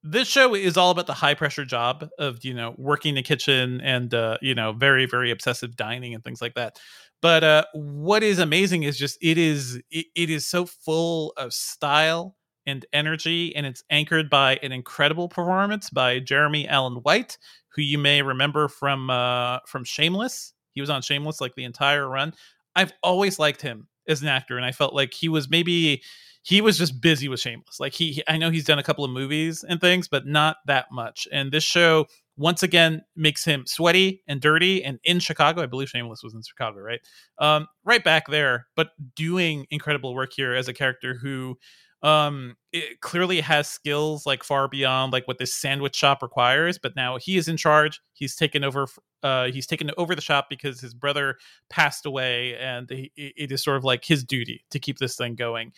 this show is all about the high pressure job of you know working the kitchen and uh, you know very very obsessive dining and things like that but uh, what is amazing is just it is it, it is so full of style and energy and it's anchored by an incredible performance by jeremy allen white who you may remember from uh, from shameless. He was on shameless like the entire run. I've always liked him as an actor and i felt like he was maybe he was just busy with shameless. Like he, he i know he's done a couple of movies and things but not that much. And this show once again makes him sweaty and dirty and in chicago i believe shameless was in chicago right? Um, right back there but doing incredible work here as a character who um clearly has skills like far beyond like what this sandwich shop requires but now he is in charge. He's taken over uh he's taken over the shop because his brother passed away and he, it is sort of like his duty to keep this thing going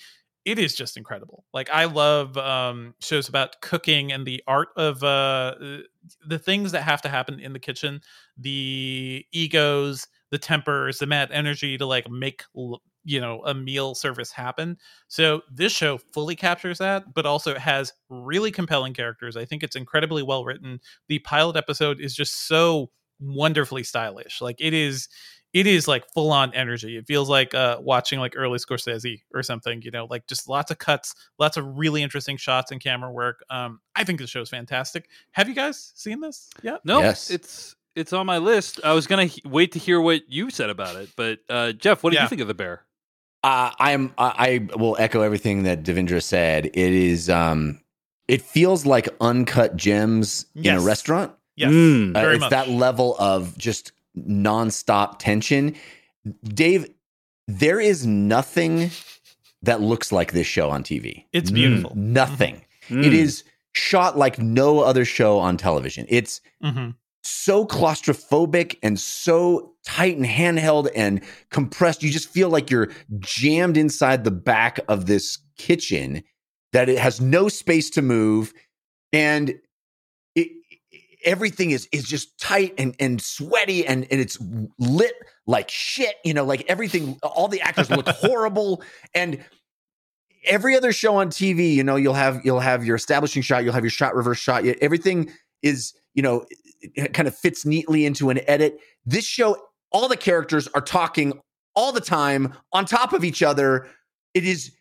it is just incredible. Like I love um, shows about cooking and the art of uh, the things that have to happen in the kitchen, the egos, the tempers, the mad energy to like make you know a meal service happen. So this show fully captures that, but also it has really compelling characters. I think it's incredibly well written. The pilot episode is just so wonderfully stylish. Like it is it is like full on energy. It feels like uh, watching like early Scorsese or something, you know, like just lots of cuts, lots of really interesting shots and camera work. Um, I think the show's fantastic. Have you guys seen this Yeah. No, Yes. it's it's on my list. I was gonna he- wait to hear what you said about it, but uh, Jeff, what did Yeah. you think of the bear? Uh, I'm I, I will echo everything that Devindra said. It is um it feels like uncut gems in a restaurant. Yes, Mm. Uh, very it's much. that level of just nonstop tension. Dave, there is nothing that looks like this show on TV. It's beautiful. Nothing. Mm. It is shot like no other show on television. It's Mhm. so claustrophobic and so tight and handheld and compressed. You just feel like you're jammed inside the back of this kitchen that it has no space to move. And everything is is just tight and and sweaty and and it's lit like shit you know like everything all the actors look horrible. And every other show on tv you know you'll have you'll have your establishing shot you'll have your shot reverse shot everything is you know kind of fits neatly into an edit. This show all the characters are talking all the time on top of each other. It is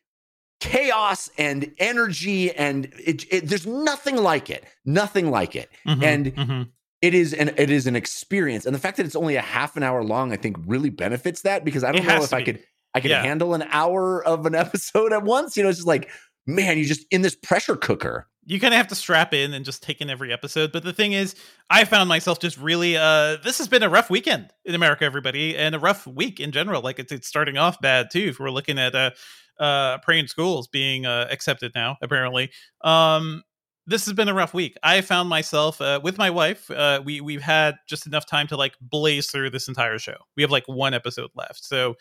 chaos and energy and it, it, there's nothing like it nothing like it mm-hmm, and mm-hmm. It is an it is an experience and the fact that it's only a half an hour long i think really benefits that because i don't it know if i could i could yeah. handle an hour of an episode at once you know it's just like man you're just in this pressure cooker you kind of have to strap in and just take in every episode. But the thing is, I found myself just really uh this has been a rough weekend in America, everybody, and a rough week in general. Like it's, it's starting off bad too. If we're looking at uh uh praying schools being uh, accepted now, apparently. Um this has been a rough week. I found myself uh, with my wife. Uh, we we've had just enough time to like blaze through this entire show. We have like one episode left, so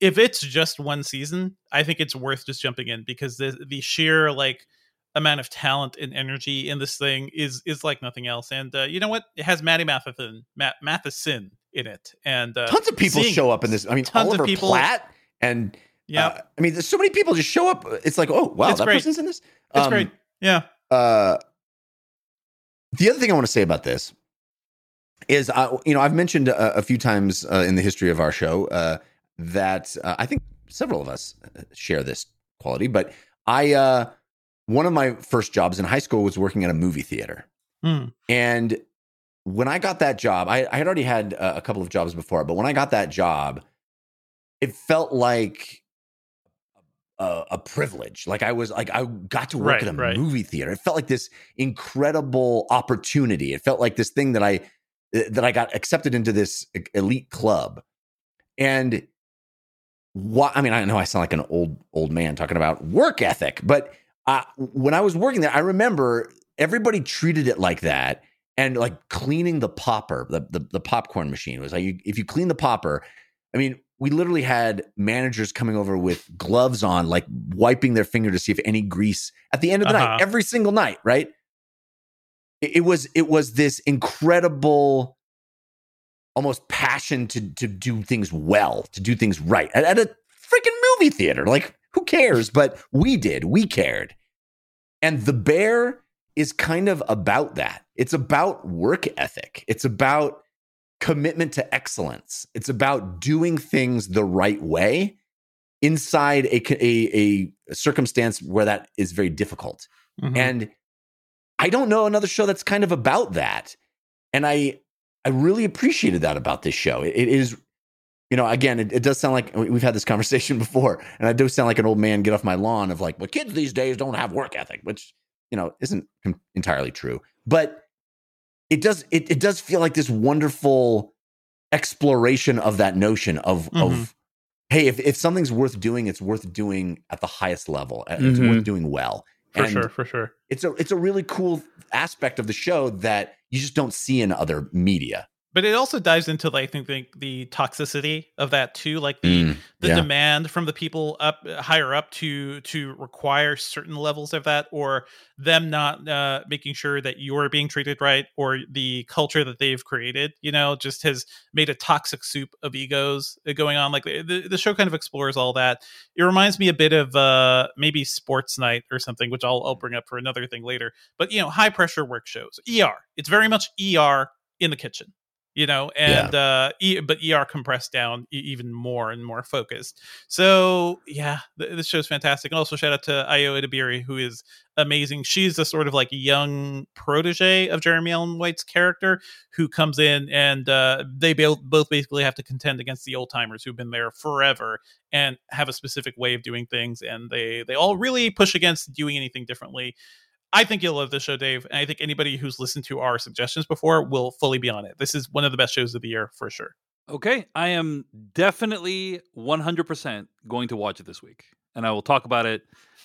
if it's just one season, I think it's worth just jumping in because the the sheer like amount of talent and energy in this thing is is like nothing else. And uh, you know what? It has Matty Matheson, Matt Matheson in it, and uh, tons of people show up in this. I mean, tons Oliver of people, Platt, and yeah, uh, I mean, there's so many people just show up. It's like, oh wow, it's that great. person's in this. It's um, great. Yeah. Uh, the other thing I want to say about this is, uh, you know, I've mentioned a, a few times uh, in the history of our show uh, that uh, I think several of us uh, share this quality, but I uh, one of my first jobs in high school was working at a movie theater. Mm. And when I got that job, I, I had already had a, couple of jobs before, but when I got that job, it felt like a, a privilege. Like I was like I got to work right, at a right. movie theater. It felt like this incredible opportunity. It felt like this thing that I that I got accepted into this elite club. And what I mean, I know I sound like an old old man talking about work ethic, but uh, when I was working there, I remember everybody treated it like that. And like cleaning the popper, the, the, the popcorn machine was like, you, if you clean the popper, I mean, we literally had managers coming over with gloves on, like wiping their finger to see if any grease at the end of the uh-huh. night, every single night, right? It, it, was it was this incredible, almost passion to to do things well, to do things right at, at a freaking movie theater. Like who cares? But we did. We cared. And the bear is kind of about that. It's about work ethic. It's about commitment to excellence. It's about doing things the right way inside a, a, a circumstance where that is very difficult. Mm-hmm. And I don't know another show that's kind of about that. And I I really appreciated that about this show. it, it is you know, again, it, it, does sound like we've had this conversation before, and I do sound like an old man get off my lawn of like, well, kids these days don't have work ethic, which you know isn't entirely true, but it does it, it does feel like this wonderful exploration of that notion of mm-hmm. of hey, if if something's worth doing, it's worth doing at the highest level. It's mm-hmm. worth doing well. For and sure, for sure. It's a it's a really cool aspect of the show that you just don't see in other media but it also dives into like, I think the, the toxicity of that too, like the mm, the yeah. demand from the people up higher up to to require certain levels of that, or them not uh, making sure that you're being treated right, or the culture that they've created, you know, just has made a toxic soup of egos uh, going on. Like the, the show kind of explores all that. It reminds me a bit of uh, maybe Sports Night or something, which I'll I'll bring up for another thing later. But you know, high pressure work shows, ER. It's very much ER in the kitchen you know and yeah. uh e- but er compressed down e- even more and more focused. So yeah th- this show's fantastic. And also shout out to ayo edebiri who is amazing. She's a sort of like young protege of jeremy allen white's character who comes in and uh they both both basically have to contend against the old timers who've been there forever and have a specific way of doing things and they they all really push against doing anything differently I think you'll love this show, Dave. And I think anybody who's listened to our suggestions before will fully be on it. This is one of the best shows of the year for sure. Okay. I am definitely 100% going to watch it this week. And I will talk about it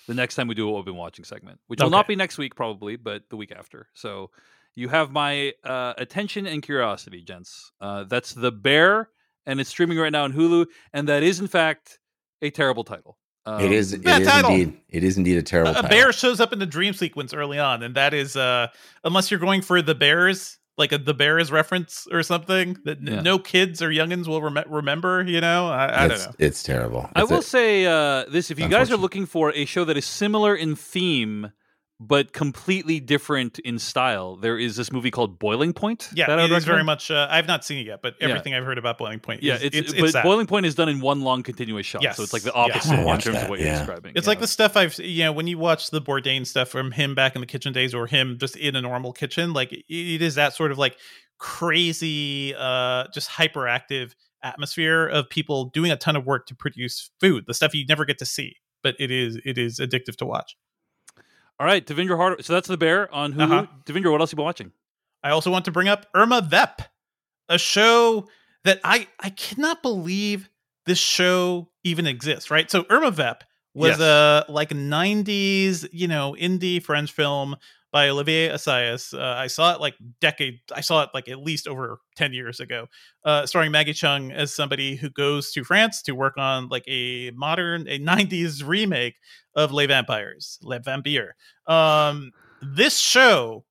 the next time we do a what we've been watching segment, which okay. will not be next week probably, but the week after. So you have my uh, attention and curiosity, gents. Uh, that's The Bear, and it's streaming right now on Hulu. And that is, in fact, a terrible title. Um, it is. It is title. indeed. It is indeed a terrible. A, a bear shows up in the dream sequence early on, and that is, uh, unless you're going for the bears, like a the Bears reference or something that n- Yeah. no kids or youngins will rem- remember. You know, I, I don't it's, know. It's terrible. I will a- say uh, this: if you guys are looking for a show that is similar in theme but completely different in style, there is this movie called Boiling Point. Yeah, that I it would is very much. Uh, I've not seen it yet, but Yeah. everything I've heard about Boiling Point, Yeah, is, it's, it's, but that. Boiling Point is done in one long continuous shot, Yes. so it's like the Yes, yeah. opposite in terms that, of what you're describing. It's yeah. like the stuff I've you know when you watch the Bourdain stuff from him back in the kitchen days, or him just in a normal kitchen. Like it, it is that sort of like crazy, uh, just hyperactive atmosphere of people doing a ton of work to produce food, the stuff you never get to see, but it is it is addictive to watch. All right, Devindra Hard. So that's the Bear on Hulu. Uh-huh. What else you been watching? I also want to bring up Irma Vep, a show that I I cannot believe this show even exists. Right, so Irma Vep was Yes. a like '90s you know indie French film by Olivier Assayas. Uh, I saw it like decade. I saw it like at least over ten years ago, uh, starring Maggie Cheung as somebody who goes to France to work on like a modern a '90s remake of Les Vampires, Les Vampires. Um, this show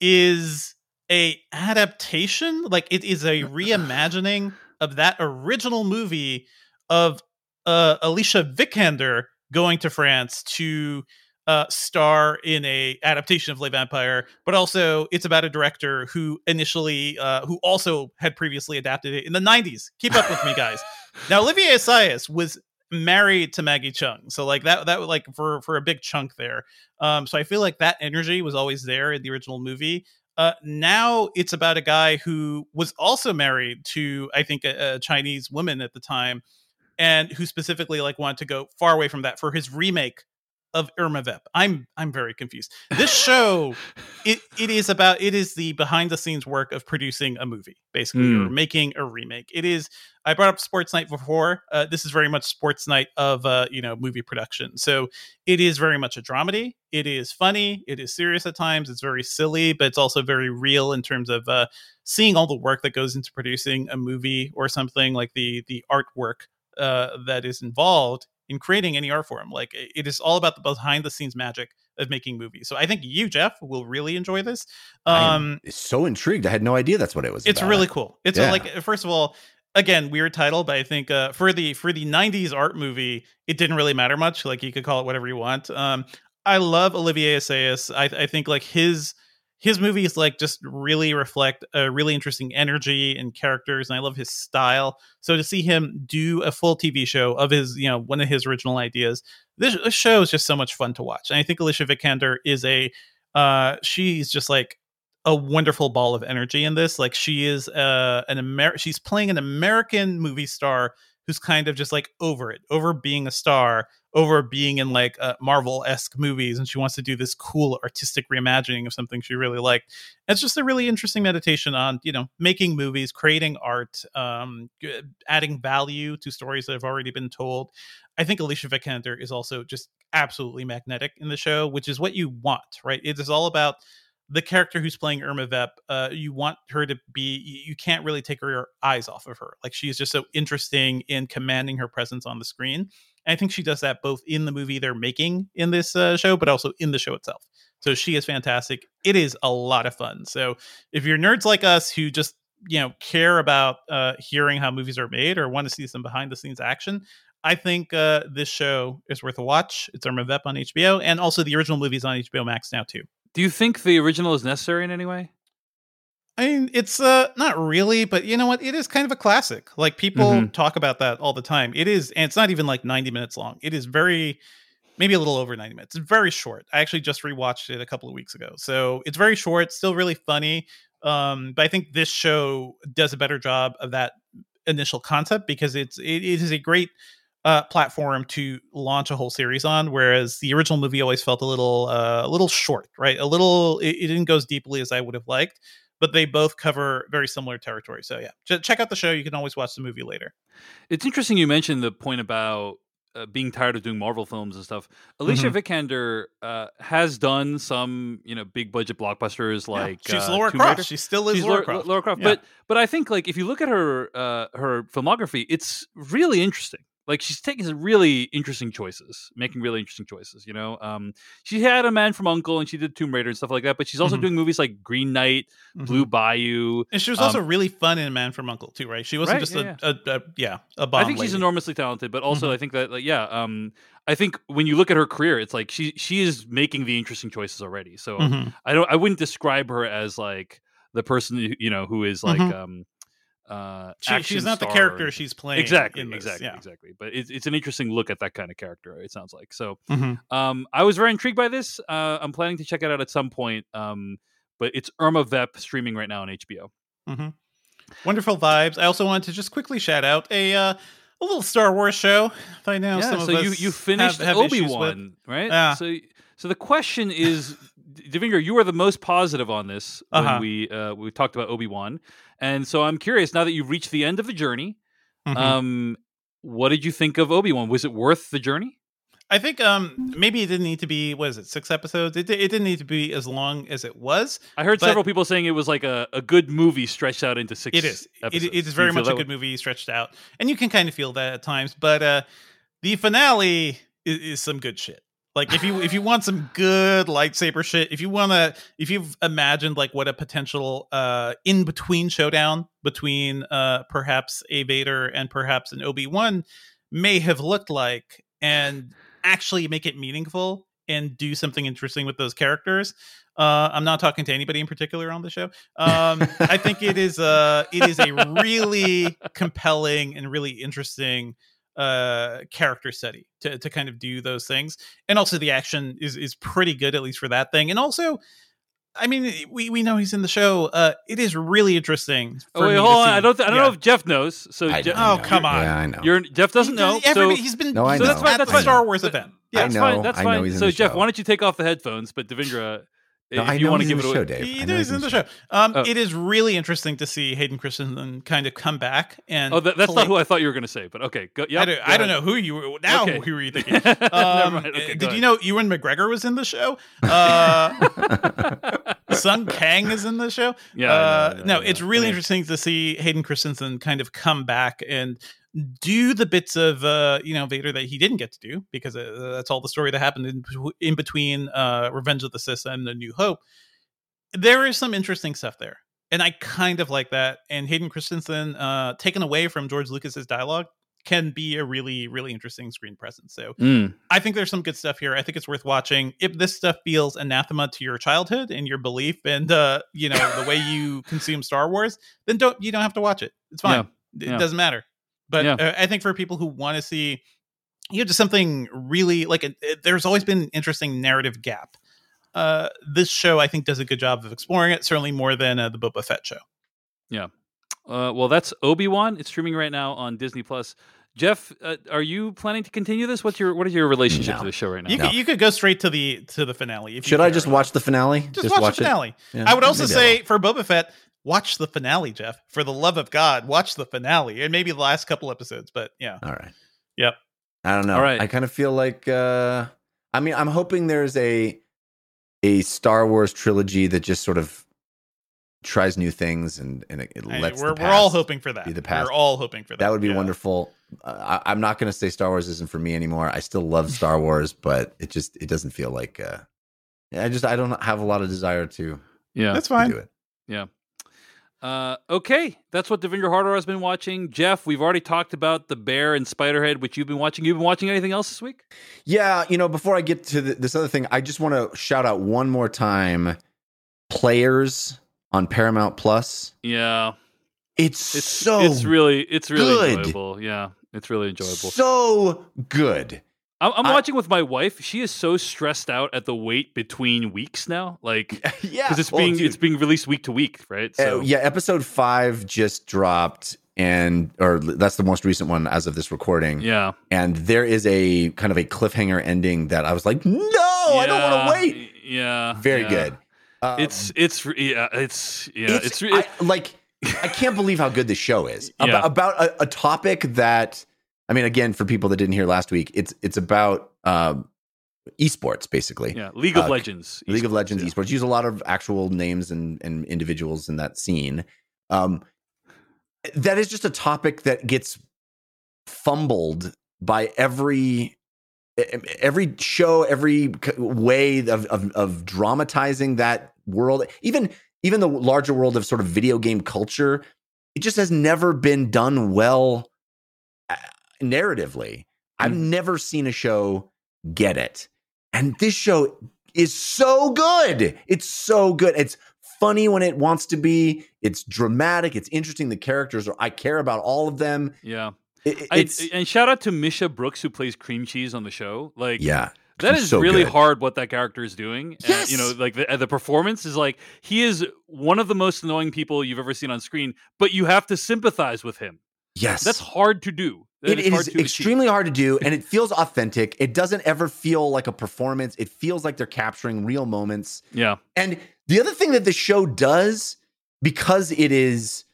is a adaptation like it is a reimagining of that original movie of uh, alicia vikander going to france to uh, star in a adaptation of Les Vampire, but also it's about a director who initially, uh, who also had previously adapted it in the '90s. Keep up with me, guys. Now, Olivier Assayas was married to Maggie Cheung, so like that, that like for for a big chunk there. Um, so I feel like that energy was always there in the original movie. Uh, now it's about a guy who was also married to, I think, a, a Chinese woman at the time, and who specifically like wanted to go far away from that for his remake of Irma Vep. I'm I'm very confused. This show, it it is about it is the behind the scenes work of producing a movie, basically, Mm. or making a remake. It is. I brought up Sports Night before. Uh, this is very much Sports Night of uh, you know movie production. So it is very much a dramedy. It is funny. It is serious at times. It's very silly, but it's also very real in terms of uh, seeing all the work that goes into producing a movie or something like the the artwork uh, that is involved in creating any art form. Like it is all about the behind the scenes magic of making movies. So I think you, Jeff, will really enjoy this. Um, am so intrigued. I had no idea that's what it was. it's about. really cool. It's Yeah. a, like first of all, again, weird title, but I think uh, for the for the '90s art movie, it didn't really matter much. Like you could call it whatever you want. Um, I love Olivier Assayas. I, I think like his his movies like just really reflect a really interesting energy and characters, and I love his style. So to see him do a full TV show of his, you know, one of his original ideas, this, this show is just so much fun to watch. And I think Alicia Vikander is a uh, she's just like a wonderful ball of energy in this. Like she is uh, an Amer- she's playing an American movie star who's kind of just like over it, over being a star, over being in like uh, Marvel esque movies, and she wants to do this cool artistic reimagining of something she really liked. It's just a really interesting meditation on you know making movies, creating art, um, adding value to stories that have already been told. I think Alicia Vikander is also just absolutely magnetic in the show, which is what you want, right? It is all about the character who's playing Irma Vep, uh, you want her to be, you can't really take your eyes off of her. Like she is just so interesting in commanding her presence on the screen. And I think she does that both in the movie they're making in this uh, show, but also in the show itself. So she is fantastic. It is a lot of fun. So if you're nerds like us who just, you know, care about uh, hearing how movies are made or want to see some behind the scenes action, I think uh, this show is worth a watch. It's Irma Vep on HBO, and also the original movie's on HBO Max now too. Do you think the original is necessary in any way? I mean, it's uh not really, but you know what? It is kind of a classic. Like people Mhm. talk about that all the time. It is, and it's not even like 90 minutes long. It is very maybe a little over 90 minutes. It's very short. I actually just rewatched it a couple of weeks ago. So it's very short, still really funny. Um, but I think this show does a better job of that initial concept because it's it, it is a great uh, platform to launch a whole series on. Whereas the original movie always felt a little uh, a little short, right? A little it, it didn't go as deeply as I would have liked. But they both cover very similar territory. So yeah, Ch- check out the show. You can always watch the movie later. It's interesting you mentioned the point about uh, being tired of doing Marvel films and stuff. Alicia Mm-hmm. Vikander uh, has done some, you know, big budget blockbusters Yeah, like she's uh, Laura Tomb Croft. Raider. She still is She's Laura, Laura, Croft. Laura Croft. Yeah. But but I think like if you look at her uh, her filmography, it's really interesting. Like she's taking some really interesting choices, making really interesting choices. You know, um, she had a Man from Uncle and she did Tomb Raider and stuff like that, but she's also Mhm. doing movies like Green Knight, Blue Bayou. And she was Um, also really fun in Man from Uncle too, right? She wasn't Right, just yeah, a, a, a yeah a bomb. I think she's enormously talented, but also Mhm. I think that like yeah, um, I think when you look at her career, it's like she she is making the interesting choices already. So Mhm. I don't I wouldn't describe her as like the person you know who is like Mhm. um uh She, she's not the character and- she's playing. exactly exactly Yeah. exactly but it's, it's an interesting look at that kind of character it sounds like so Mhm. um i was very intrigued by this uh i'm planning to check it out at some point um but it's irma vep streaming right now on hbo Wonderful vibes. I also wanted to just quickly shout out a uh, a little Star Wars show. I know yeah some of so you us you finished have, have obi-wan right Yeah. so so the question is Devindra, you were the most positive on this when Uh-huh. we uh we talked about obi-wan and so i'm curious now that you've reached the end of the journey Mhm. um what did you think of obi-wan was it worth the journey I think um maybe it didn't need to be what is it six episodes. It, it didn't need to be as long as it was. I heard several people saying it was like a, a good movie stretched out into six. It is. It, Episodes. it is very much a way? good movie stretched out, and you can kind of feel that at times. But uh the finale is, is some good shit. Like if you if you want some good lightsaber shit, if you want to, if you've imagined like what a potential uh in between showdown between uh perhaps a Vader and perhaps an Obi Wan may have looked like, and actually make it meaningful and do something interesting with those characters. Uh, I'm not talking to anybody in particular on the show. Um, I think it is uh it is a really compelling and really interesting uh character study to, to kind of do those things and also the action is is pretty good at least for that thing and also i mean we we know he's in the show uh it is really interesting Oh for wait, me to hold on. see- I don't. Th- I don't yeah. know if Jeff knows. So I Jeff, Oh, know. come on. Yeah, I know. you're Jeff doesn't know. Everybody, so he's been No, I so know. that's fine. That's the fine. Star Wars But- event. Yeah, I that's know, fine. That's I know fine. he's in so the Jeff, show. why don't you take off the headphones? But Devindra, No, if I you want to give it the show, away, Dave. He is he's in the show. Um, Oh. It is really interesting to see Hayden Christensen kind of come back and. Oh, that, that's play- not who I thought you were going to say. But okay, go. Yep, I don't, go I don't know who you were. Now, Okay. who were you thinking? Never Um, mind. Okay, uh, did ahead. you know Ewan McGregor was in the show? Uh, Sung Kang is in the show. Yeah, I know, Uh, I know, no, yeah. it's really I mean- interesting to see Hayden Christensen kind of come back and do the bits of uh, you know Vader that he didn't get to do because uh, that's all the story that happened in, in between uh, Revenge of the Sith and A New Hope. There is some interesting stuff there, and I kind of like that. And Hayden Christensen, uh, taken away from George Lucas's dialogue, can be a really really interesting screen presence. So Mm. I think there's some good stuff here. I think it's worth watching. If this stuff feels anathema to your childhood and your belief and uh, you know the way you consume Star Wars, then don't you don't have to watch it. It's fine. It yeah. doesn't matter. But Yeah. uh, I think for people who want to see, you know, just something really like it, it- there's always been an interesting narrative gap. Uh, this show I think does a good job of exploring it. Certainly more than uh, the Boba Fett show. Yeah. Uh, well, that's Obi Wan. It's streaming right now on Disney Plus. Jeff, uh, are you planning to continue this? What's your what is your relationship No. to the show right now? You No. could you could go straight to the to the finale. If you Should I just watch the finale? Just, watch, the it? finale. Yeah, I would also maybe say for Boba Fett, watch the finale, Jeff. For the love of God, watch the finale and maybe the last couple episodes. But yeah, All right. Yep. I don't know. All right. I kind of feel like uh I mean, I'm hoping there's a a Star Wars trilogy that just sort of tries new things and and it, it I- lets we're the we're all hoping for that. be the past. We're all hoping for that. That would be Yeah. wonderful. Uh, I, I'm not going to say Star Wars isn't for me anymore. I still love Star Wars, but it just it doesn't feel like. Uh, I just I don't have a lot of desire to, yeah. That's to fine. do it. Uh, okay, that's what Devindra Hardware has been watching. Jeff, we've already talked about the Bear and Spiderhead, which you've been watching. You've been watching anything else this week? Yeah, you know, before I get to the, this other thing, I just want to shout out one more time, players on Paramount Plus. Yeah, It's, it's so it's really it's really good. enjoyable. Yeah, it's really enjoyable. so good. I'm, I'm I- watching with my wife. She is so stressed out at the wait between weeks now, like yeah, because it's Oh, being dude. it's being released week to week, right? So Uh, yeah, episode five just dropped, and or that's the most recent one as of this recording. yeah. And there is a kind of a cliffhanger ending that I was like, no, I don't want to wait. Yeah, Very yeah. good. Um, It's it's yeah it's yeah it's, it's, I, like I can't believe how good this show is Yeah. about, about a, a topic that I mean, again, for people that didn't hear last week, it's it's about um, esports basically. yeah League of uh, Legends, League of Legends yeah. esports use a lot of actual names and, and individuals in that scene. Um, that is just a topic that gets fumbled by every every show, every way of, of of dramatizing that world, even even the larger world of sort of video game culture. It just has never been done well narratively. I've Mm. never seen a show get it. And this show is so good. It's so good. It's funny when it wants to be. It's dramatic. It's interesting. The characters are I care about all of them. Yeah. It- I, it's and shout out to Misha Brooks who plays Cream Cheese on the show. Like yeah. That is so really good. hard what that character is doing. And, you know, like the, the performance is like he is one of the most annoying people you've ever seen on screen, but you have to sympathize with him. Yes. That's hard to do. It is achieve. extremely hard to do, and it feels authentic. It doesn't ever feel like a performance. It feels like they're capturing real moments. Yeah. And the other thing that the show does, because it is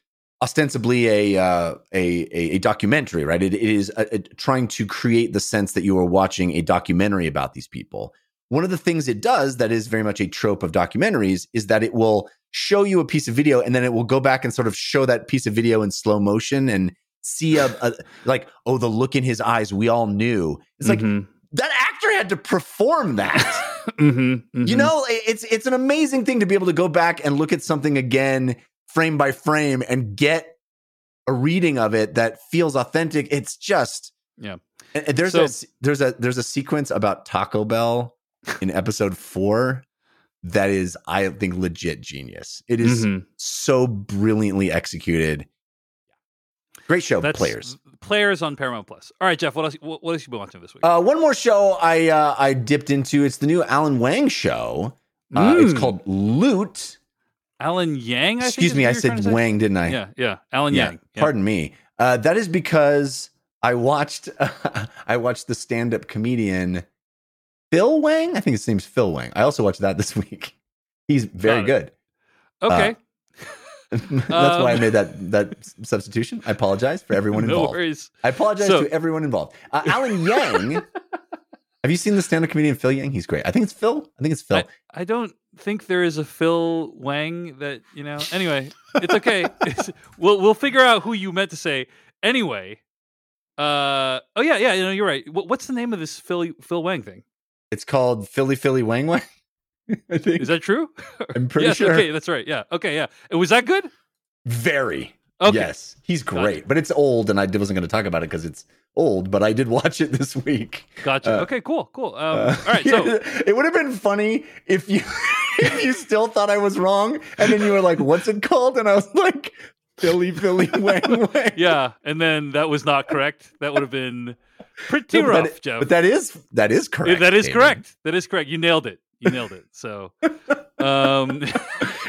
ostensibly a uh, a, a a documentary, right? It, it is uh uh trying to create the sense that you are watching a documentary about these people. One of the things it does that is very much a trope of documentaries is that it will show you a piece of video and then it will go back and sort of show that piece of video in slow motion and see a, a like oh the look in his eyes we all knew it's like Mhm. that actor had to perform that Mhm. you Mhm. know, it's it's an amazing thing to be able to go back and look at something again, frame by frame, and get a reading of it that feels authentic. It's just Yeah. and- and there's So- a there's a there's a sequence about Taco Bell in episode four that is, I think, legit genius. It is Mhm. so brilliantly executed. Great show, That's players. Players on Paramount Plus. All right, Jeff. What else? What, what else you been watching this week? Uh, one more show I uh, I dipped into. It's the new Alan Wang show. Uh, It's Mm. called Loot. Alan Yang. I Excuse me, I said? Wang, didn't I? Yeah, yeah. Alan Yeah, Yang. Yeah. Pardon me. Uh, that is because I watched I watched the stand up comedian Phil Wang. I think his name's Phil Wang. I also watched that this week. He's very good. Okay. That's why I Um, made that that substitution. I apologize for everyone no involved. worries. I apologize So- to everyone involved. Uh, Alan Yang. have you seen the stand up comedian Phil Yang? He's great. I think it's Phil. I think it's Phil. I don't think there is a Phil Wang that you know. Anyway, it's okay. It's, we'll we'll figure out who you meant to say. Anyway, uh oh yeah yeah you know you're right. What, what's the name of this Phil Phil Wang thing? it's called Philly Philly Wang Wang. I think. Is that true? I'm pretty yes. sure. Okay, that's right. Yeah. Okay. Yeah. Was that good? Very. Okay. Yes, he's great, but it's old, and I wasn't going to talk about it because it's old. But I did watch it this week. Gotcha. Uh, okay. Cool. Cool. Um, Uh, all right. So it would have been funny if you if you still thought I was wrong, and then you were like, "What's it called?" And I was like, "Philly, Philly, Wang, Wang." yeah, and then that was not correct. That would have been pretty No, but rough, that- Jeff. But that is that is correct. that is David. correct. That is correct. You nailed it. You nailed it. So, um, It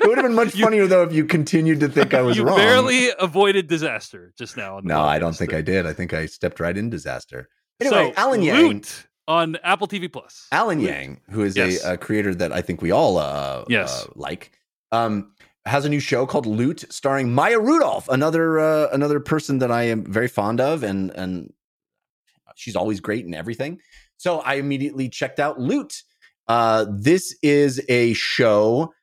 would have been much You- funnier though if you continued to think I was you wrong. barely avoided disaster just now. No, I don't think I did. I think I stepped right in disaster. Anyway, so, Alan Yang. Loot on Apple TV Plus. Alan Loot. Yang, who is Yes. a, a creator that I think we all uh, Yes. uh, like, um, has a new show called Loot, starring Maya Rudolph, another uh, another person that I am very fond of, and and she's always great in everything. So I immediately checked out Loot. Uh, this is a show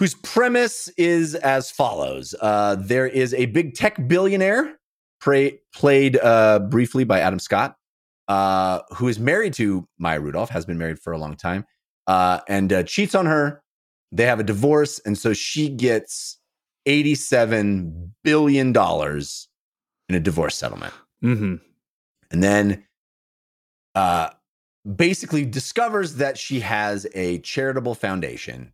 whose premise is as follows: uh, There is a big tech billionaire, played uh, briefly by Adam Scott uh, who is married to Maya Rudolph, has been married for a long time, uh, and uh, cheats on her. They have a divorce, and so she gets eighty-seven billion dollars in a divorce settlement, Mm-hmm. and then uh, basically discovers that she has a charitable foundation,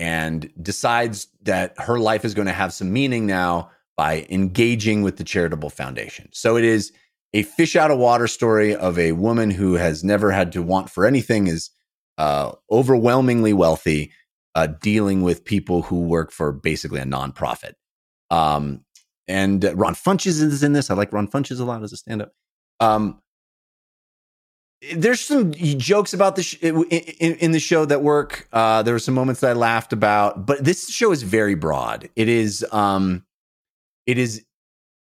and decides that her life is going to have some meaning now by engaging with the charitable foundation. So it is a fish out of water story of a woman who has never had to want for anything, is uh, overwhelmingly wealthy, uh, dealing with people who work for basically a nonprofit. Um, and Ron Funches is in this. I like Ron Funches a lot as a stand up. Um, there's some jokes about the sh- in, in, in the show that work. Uh, there were some moments that I laughed about, but this show is very broad. It is, um, it is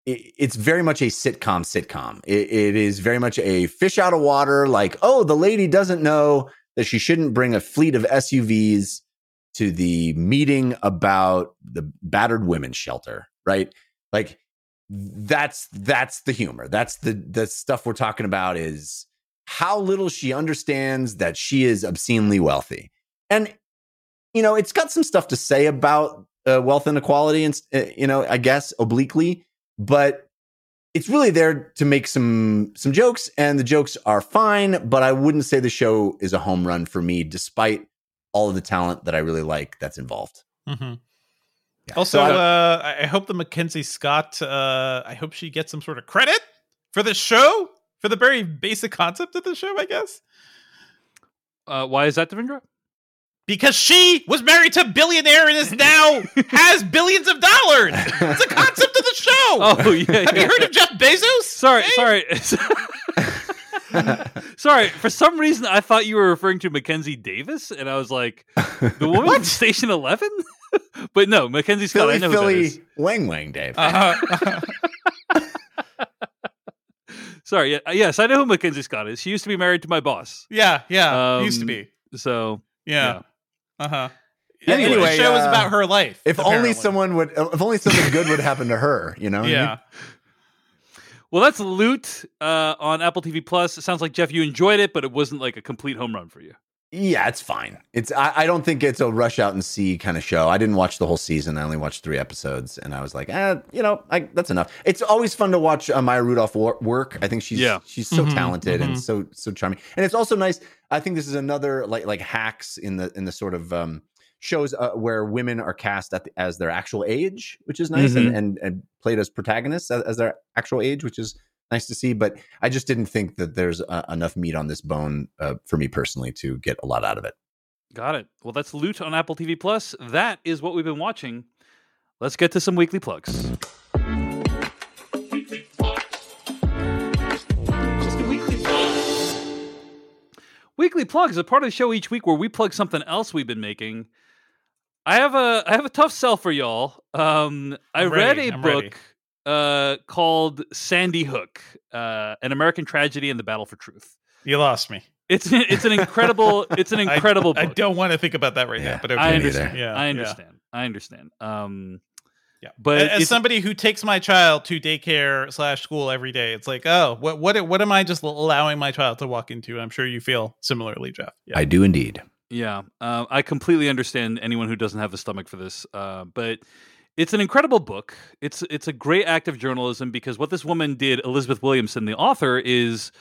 it- it's very much a sitcom sitcom it, it is very much a fish out of water like oh the lady doesn't know that she shouldn't bring a fleet of suvs to the meeting about the battered women's shelter right like that's that's the humor. That's the the stuff we're talking about is how little she understands that she is obscenely wealthy. And you know, it's got some stuff to say about uh, wealth inequality and uh, you know, I guess obliquely, but it's really there to make some some jokes and the jokes are fine, but I wouldn't say the show is a home run for me despite all of the talent that I really like that's involved. Mm-hmm. Yeah. Also, So I- uh, I hope the Mackenzie Scott. Uh, I hope she gets some sort of credit for the show, for the very basic concept of the show. I guess Uh, why is that, Devindra? because she was married to a billionaire and is now has billions of dollars. It's a concept of the show. Oh yeah. Have you heard of Jeff Bezos? Sorry, Hey? sorry. sorry. For some reason, I thought you were referring to Mackenzie Davis, and I was like, the woman from Station Eleven. but no, Mackenzie Scott. I Philly know who that Philly. Wang Wang Dave. Uh-huh. Sorry. Yeah, yes, I know who Mackenzie Scott is. She used to be married to my boss. yeah, yeah. used to Um, be. So Yeah. Uh huh. Yeah, Anyway, anyway, the show is uh, about her life. if only someone would if only something good would happen to her, you know? Yeah. Well, that's Loot uh, on Apple TV Plus. It sounds like Jeff, you enjoyed it, but it wasn't like a complete home run for you. Yeah, it's fine. It's I, I don't think it's a rush out and see kind of show. I didn't watch the whole season. I only watched three episodes, and I was like, eh, you know, I, that's enough. It's always fun to watch uh, Maya Rudolph wor- work. I think she's Yeah. she's so Mhm, talented and mhm. so so charming. And it's also nice. I think this is another like like hacks in the in the sort of um, shows uh, where women are cast at the, as their actual age, which is nice, and, and and played as protagonists as, as their actual age, which is nice to see. But I just didn't think that there's uh, enough meat on this bone uh, for me personally to get a lot out of it. Got it. Well, that's Loot on Apple TV Plus. That is what we've been watching. Let's get to some weekly plugs. Weekly plugs are part of the show each week where we plug something else we've been making. I have a I have a tough sell for y'all. Um, I I'm read ready, a I'm book ready. Uh, called Sandy Hook, uh, an American tragedy and the battle for truth. You lost me. It's it's an incredible it's an incredible I, book. don't want to think about that right Yeah. now, but okay. I understand. Yeah, I yeah. understand. I understand. Um, Yeah. but As somebody who takes my child to daycare slash school every day, it's like, oh, what what what am I just allowing my child to walk into? I'm sure you feel similarly, Jeff. Yeah. I do indeed. Yeah, uh, I completely understand anyone who doesn't have the stomach for this, uh, but it's an incredible book. It's it's a great act of journalism because what this woman did, Elizabeth Williamson, the author, is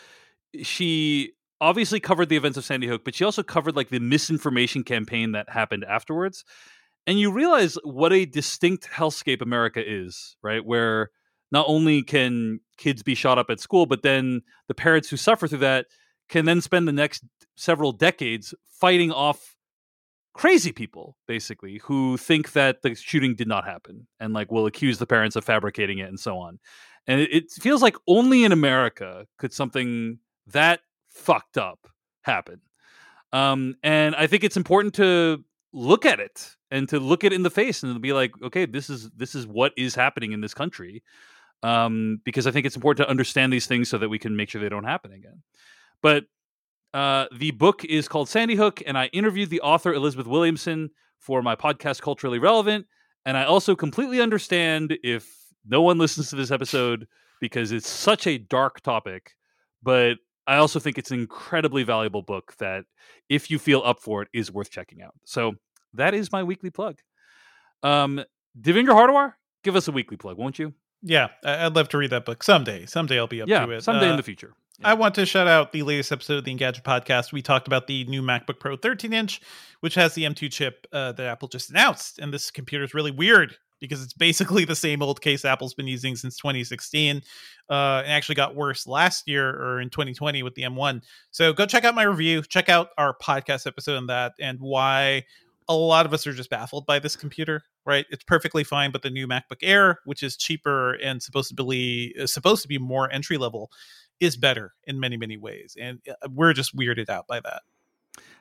she obviously covered the events of Sandy Hook, but she also covered like the misinformation campaign that happened afterwards. And you realize what a distinct hellscape America is, right? Where not only can kids be shot up at school, but then the parents who suffer through that can then spend the next several decades fighting off crazy people basically who think that the shooting did not happen and like will accuse the parents of fabricating it and so on. And it, it feels like only in america could something that fucked up happen. Um, and i think it's important to look at it and to look it in the face and be like okay this is this is what is happening in this country um, because i think it's important to understand these things so that we can make sure they don't happen again. But uh, the book is called Sandy Hook, and I interviewed the author Elizabeth Williamson for my podcast Culturally Relevant. And I also completely understand if no one listens to this episode because it's such a dark topic. But I also think it's an incredibly valuable book that, if you feel up for it, is worth checking out. So that is my weekly plug. Um, Devindra Hardawar, give us a weekly plug, won't you? Yeah, I'd love to read that book someday. Someday I'll be up yeah, to it. someday Uh, in the future. I want to shout out the latest episode of the Engadget podcast. We talked about the new MacBook Pro 13 inch, which has the M2 chip uh, that Apple just announced. And this computer is really weird because it's basically the same old case Apple's been using since 2016. Uh, and actually got worse last year or in 2020 with the M1. So go check out my review. Check out our podcast episode on that and why a lot of us are just baffled by this computer. Right, it's perfectly fine, but the new MacBook Air, which is cheaper and supposed to be supposed to be more entry level, is better in many many ways and uh, we're just weirded out by that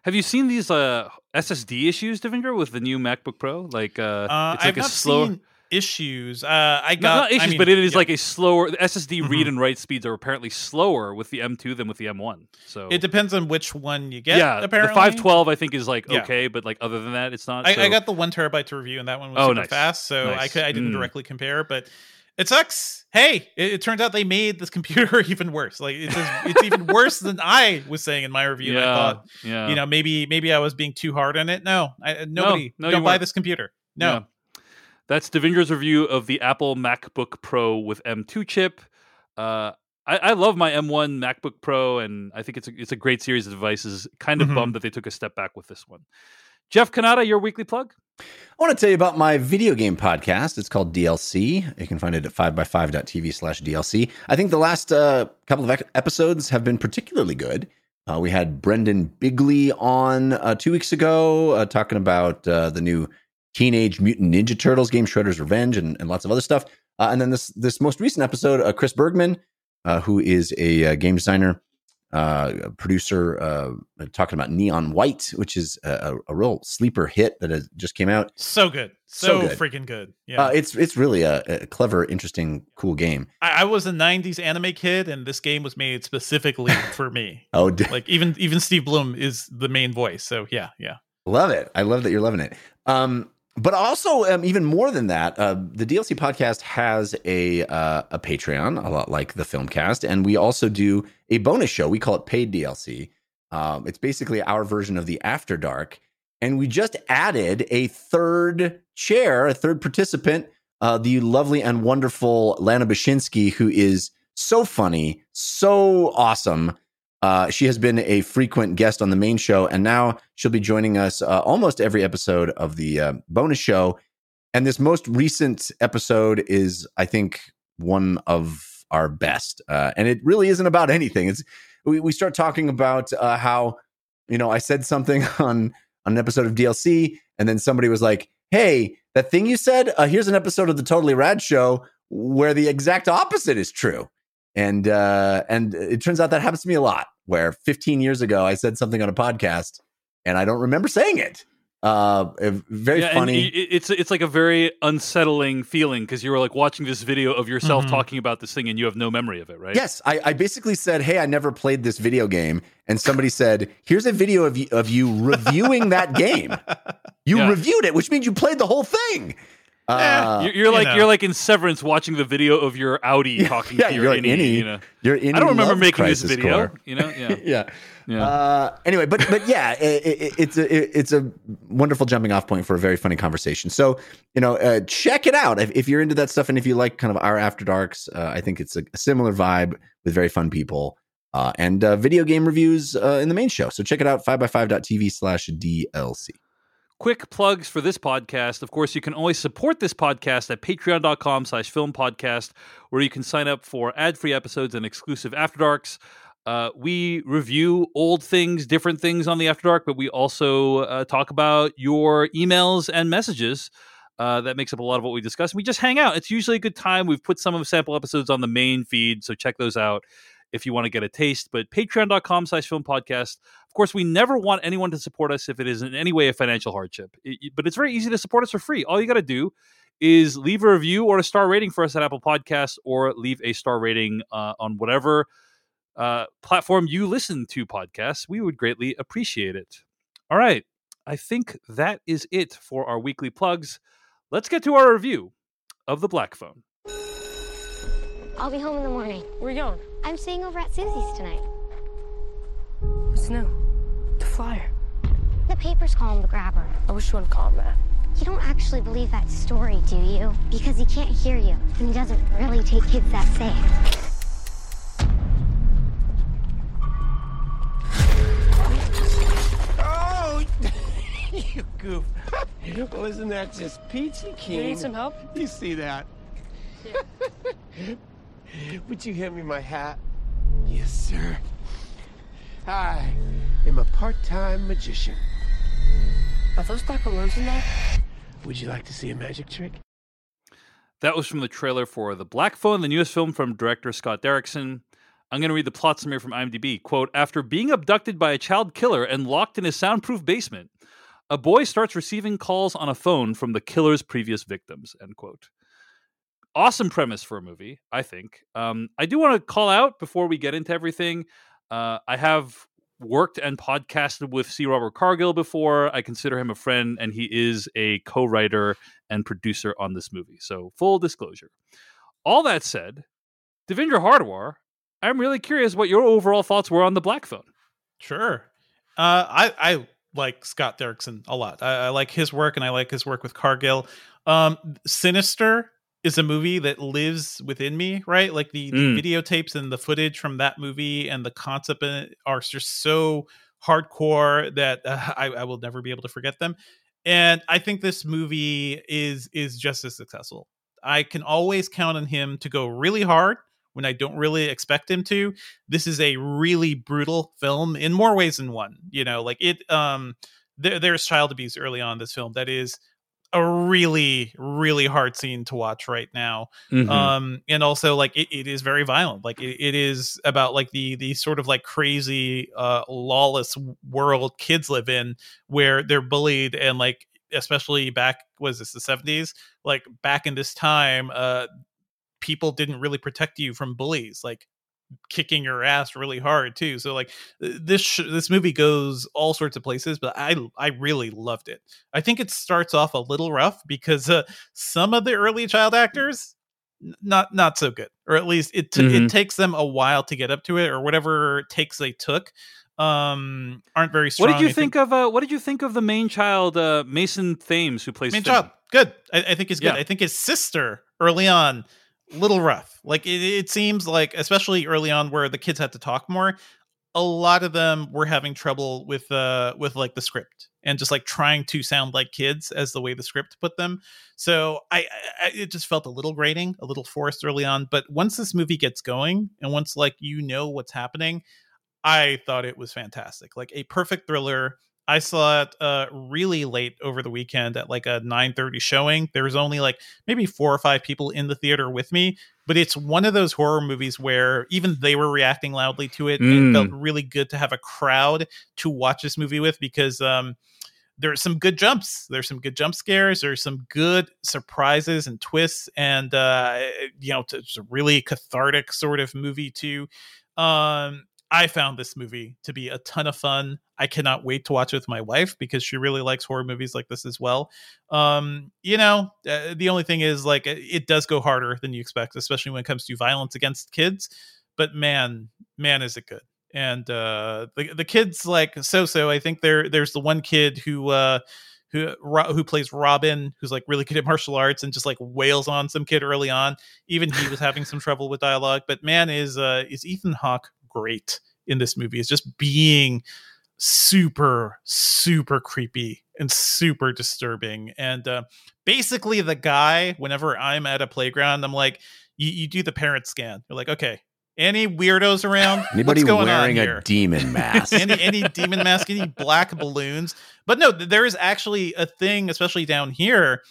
Have you seen these uh, SSD issues, Devindra, with the new MacBook Pro? Like, uh, uh, it's like i've a slower. seen issues uh i No, got not issues, I mean, but it is yeah. like a slower. The SSD read Mhm. and write speeds are apparently slower with the M2 than with the M1. So it depends on which one you get yeah, apparently the 512 I think is like Yeah. okay, but like other than that, it's not. I, so- I got the one terabyte to review and that one was Oh, super nice. fast so i could i didn't Mm. directly compare but It sucks. Hey, it, it, turns out they made this computer even worse. Like it's just, it's even worse than I was saying in my review. Yeah, I thought, yeah. you know, maybe maybe I was being too hard on it. No, I, nobody no, you don't buy weren't. this computer. No, Yeah. That's Devindra's review of the Apple MacBook Pro with M2 chip. Uh, I, I love my M1 MacBook Pro, and I think it's a, it's a great series of devices. Kind of Mhm. bummed that they took a step back with this one. Jeff Cannata, your weekly plug. I want to tell you about my video game podcast. It's called DLC. You can find it at 5by5.tv slash DLC. I think the last uh, couple of episodes have been particularly good. Uh, we had Brendan Bigley on uh, two weeks ago uh, talking about uh, the new Teenage Mutant Ninja Turtles game, Shredder's Revenge, and, and lots of other stuff. Uh, and then this this most recent episode, Chris Bergman, who is a, game designer, uh, a producer, uh, talking about Neon White, which is a, a, a real sleeper hit that has just came out. so good, So so, good. freaking good. Yeah, Uh, it's it's really a, a clever, interesting, cool game. I, I was a '90s anime kid, and this game was made specifically for me. Oh, d- Like even even Steve Blum is the main voice. So yeah, yeah. love it! I love that you're loving it. Um, but also, um, even more than that, uh, the DLC podcast has a uh, a Patreon, a lot like the Filmcast, and we also do a bonus show. We call it Paid DLC. Um, it's basically our version of the After Dark, and we just added a third chair, a third participant, uh, the lovely and wonderful Lana Bashinsky, who is so funny, so awesome. Uh, she has been a frequent guest on the main show, and now she'll be joining us uh, almost every episode of the uh, bonus show. And this most recent episode is, I think, one of our best. Uh, and it really isn't about anything. It's we, we start talking about uh, how you know I said something on on an episode of DLC, and then somebody was like, "Hey, that thing you said. Uh, here's an episode of the Totally Rad Show where the exact opposite is true." And uh, and it turns out that happens to me a lot. Where 15 years ago I said something on a podcast and I don't remember saying it. Uh, very Yeah, funny. i- i- it's it's like a very unsettling feeling because you were like watching this video of yourself Mhm. talking about this thing and you have no memory of it, right? Yes, I, I basically said, "Hey, I never played this video game," and somebody said, "Here's a video of you, of you reviewing that game. You Yeah. reviewed it, which means you played the whole thing." Uh, You're, you're you like know. you're like in Severance watching the video of your outie Yeah, talking yeah, to your innie, innie. you know. you're in. I don't remember making this video, Core. you know. Yeah, yeah. yeah. Uh, anyway, but but yeah, it, it, it's a it's a wonderful jumping off point for a very funny conversation. So you know, uh, check it out if, if you're into that stuff and if you like kind of our after darks. Uh, I think it's a, a similar vibe with very fun people uh, and uh, video game reviews uh, in the main show. So check it out 5by5.tv slash DLC. Quick plugs for this podcast of course you can always support this podcast at patreon.com slash film podcast where you can sign up for ad-free episodes and exclusive after darks uh, we review old things different things on the after dark but we also uh, talk about your emails and messages uh, that makes up a lot of what we discuss. We just hang out. It's usually a good time. We've put some of the sample episodes on the main feed, so check those out if you want to get a taste. But patreon.com slash film podcast. Of course, we never want anyone to support us if it is in any way a financial hardship. It- but it's very easy to support us for free. All you got to do is leave a review or a star rating for us at Apple Podcasts or leave a star rating uh, on whatever uh, platform you listen to podcasts. We would greatly appreciate it. All right. I think that is it for our weekly plugs. Let's get to our review of the Black Phone. I'll be home in the morning. Where are you going? I'm staying over at Susie's tonight. What's new? The flyer. The papers call him the grabber. I wish you wouldn't call him that. You don't actually believe that story, do you? Because he can't hear you, and he doesn't really take kids that safe. Oh, you goof. Wasn't that just peachy keen? You need some help? You see that? Would you hand me my hat? Yes, sir. I am a part-time magician. Are those black balloons in there? Would you like to see a magic trick? That was from the trailer for The Black Phone, the newest film from director Scott Derrickson. I'm going to read the plot summary from IMDb. Quote After being abducted by a child killer and locked in his soundproof basement, a boy starts receiving calls on a phone from the killer's previous victims. End quote. Awesome premise for a movie, I think. Um, I do want to call out before we get into everything. Uh, I have worked and podcasted with C. Robert Cargill before. I consider him a friend, and he is a co writer and producer on this movie. So, full disclosure. All that said, Devindra Hardawar, I'm really curious what your overall thoughts were on the Black Phone. Sure. Uh, I I like Scott Derrickson a lot. I, I like his work, and I like his work with Cargill. Um, Sinister is a movie that lives within me, right? Like the, the Mm. videotapes and the footage from that movie and the concept are just so hardcore that uh, I, I will never be able to forget them. And I think this movie is is just as successful. I can always count on him to go really hard when I don't really expect him to. This is a really brutal film in more ways than one. You know, like it. Um, there, there's child abuse early on in this film that is a really really hard scene to watch right now. Mhm. um and also like it, it is very violent. Like it, it is about like the the sort of like crazy uh lawless world kids live in where they're bullied and like especially back was this the 70s like back in this time uh people didn't really protect you from bullies. Like kicking your ass really hard too so like this sh- this movie goes all sorts of places but i i really loved it i think it starts off a little rough because uh, some of the early child actors not not so good or at least it t- Mhm. it takes them a while to get up to it or whatever takes they took um aren't very strong What did you I think of? Uh, what did you think of the main child, uh, Mason Thames, who plays main Finn? child good I, I think he's good Yeah. i think his sister early on little rough. Like it, it seems like especially early on where the kids had to talk more a lot of them were having trouble with uh with like the script and just like trying to sound like kids as the way the script put them. So I, I it just felt a little grating a little forced early on. But once this movie gets going and once like you know what's happening i thought it was fantastic. Like a perfect thriller I saw it uh, really late over the weekend at like a 9:30 showing. There was only like maybe four or five people in the theater with me, but it's one of those horror movies where even they were reacting loudly to it. And Mm. it felt really good to have a crowd to watch this movie with because um, there's some good jumps. There's some good jump scares. There's some good surprises and twists, and uh, you know, it's a really cathartic sort of movie too. Um, I found this movie to be a ton of fun. I cannot wait to watch it with my wife because she really likes horror movies like this as well. Um, you know, uh, the only thing is like it does go harder than you expect, especially when it comes to violence against kids. But man, man, is it good! And uh, the the kids like so so. I think there there's the one kid who uh, who who plays Robin, who's like really good at martial arts and just like wails on some kid early on. Even he was having some trouble with dialogue. But man, is uh, is Ethan Hawke great in this movie? Is just being super super creepy and super disturbing and uh, basically the guy whenever i'm at a playground i'm like you, you do the parent scan you're like okay any weirdos around Anybody What's going wearing on a demon mask? any any demon mask, any black balloons. But no, there is actually a thing, especially down here.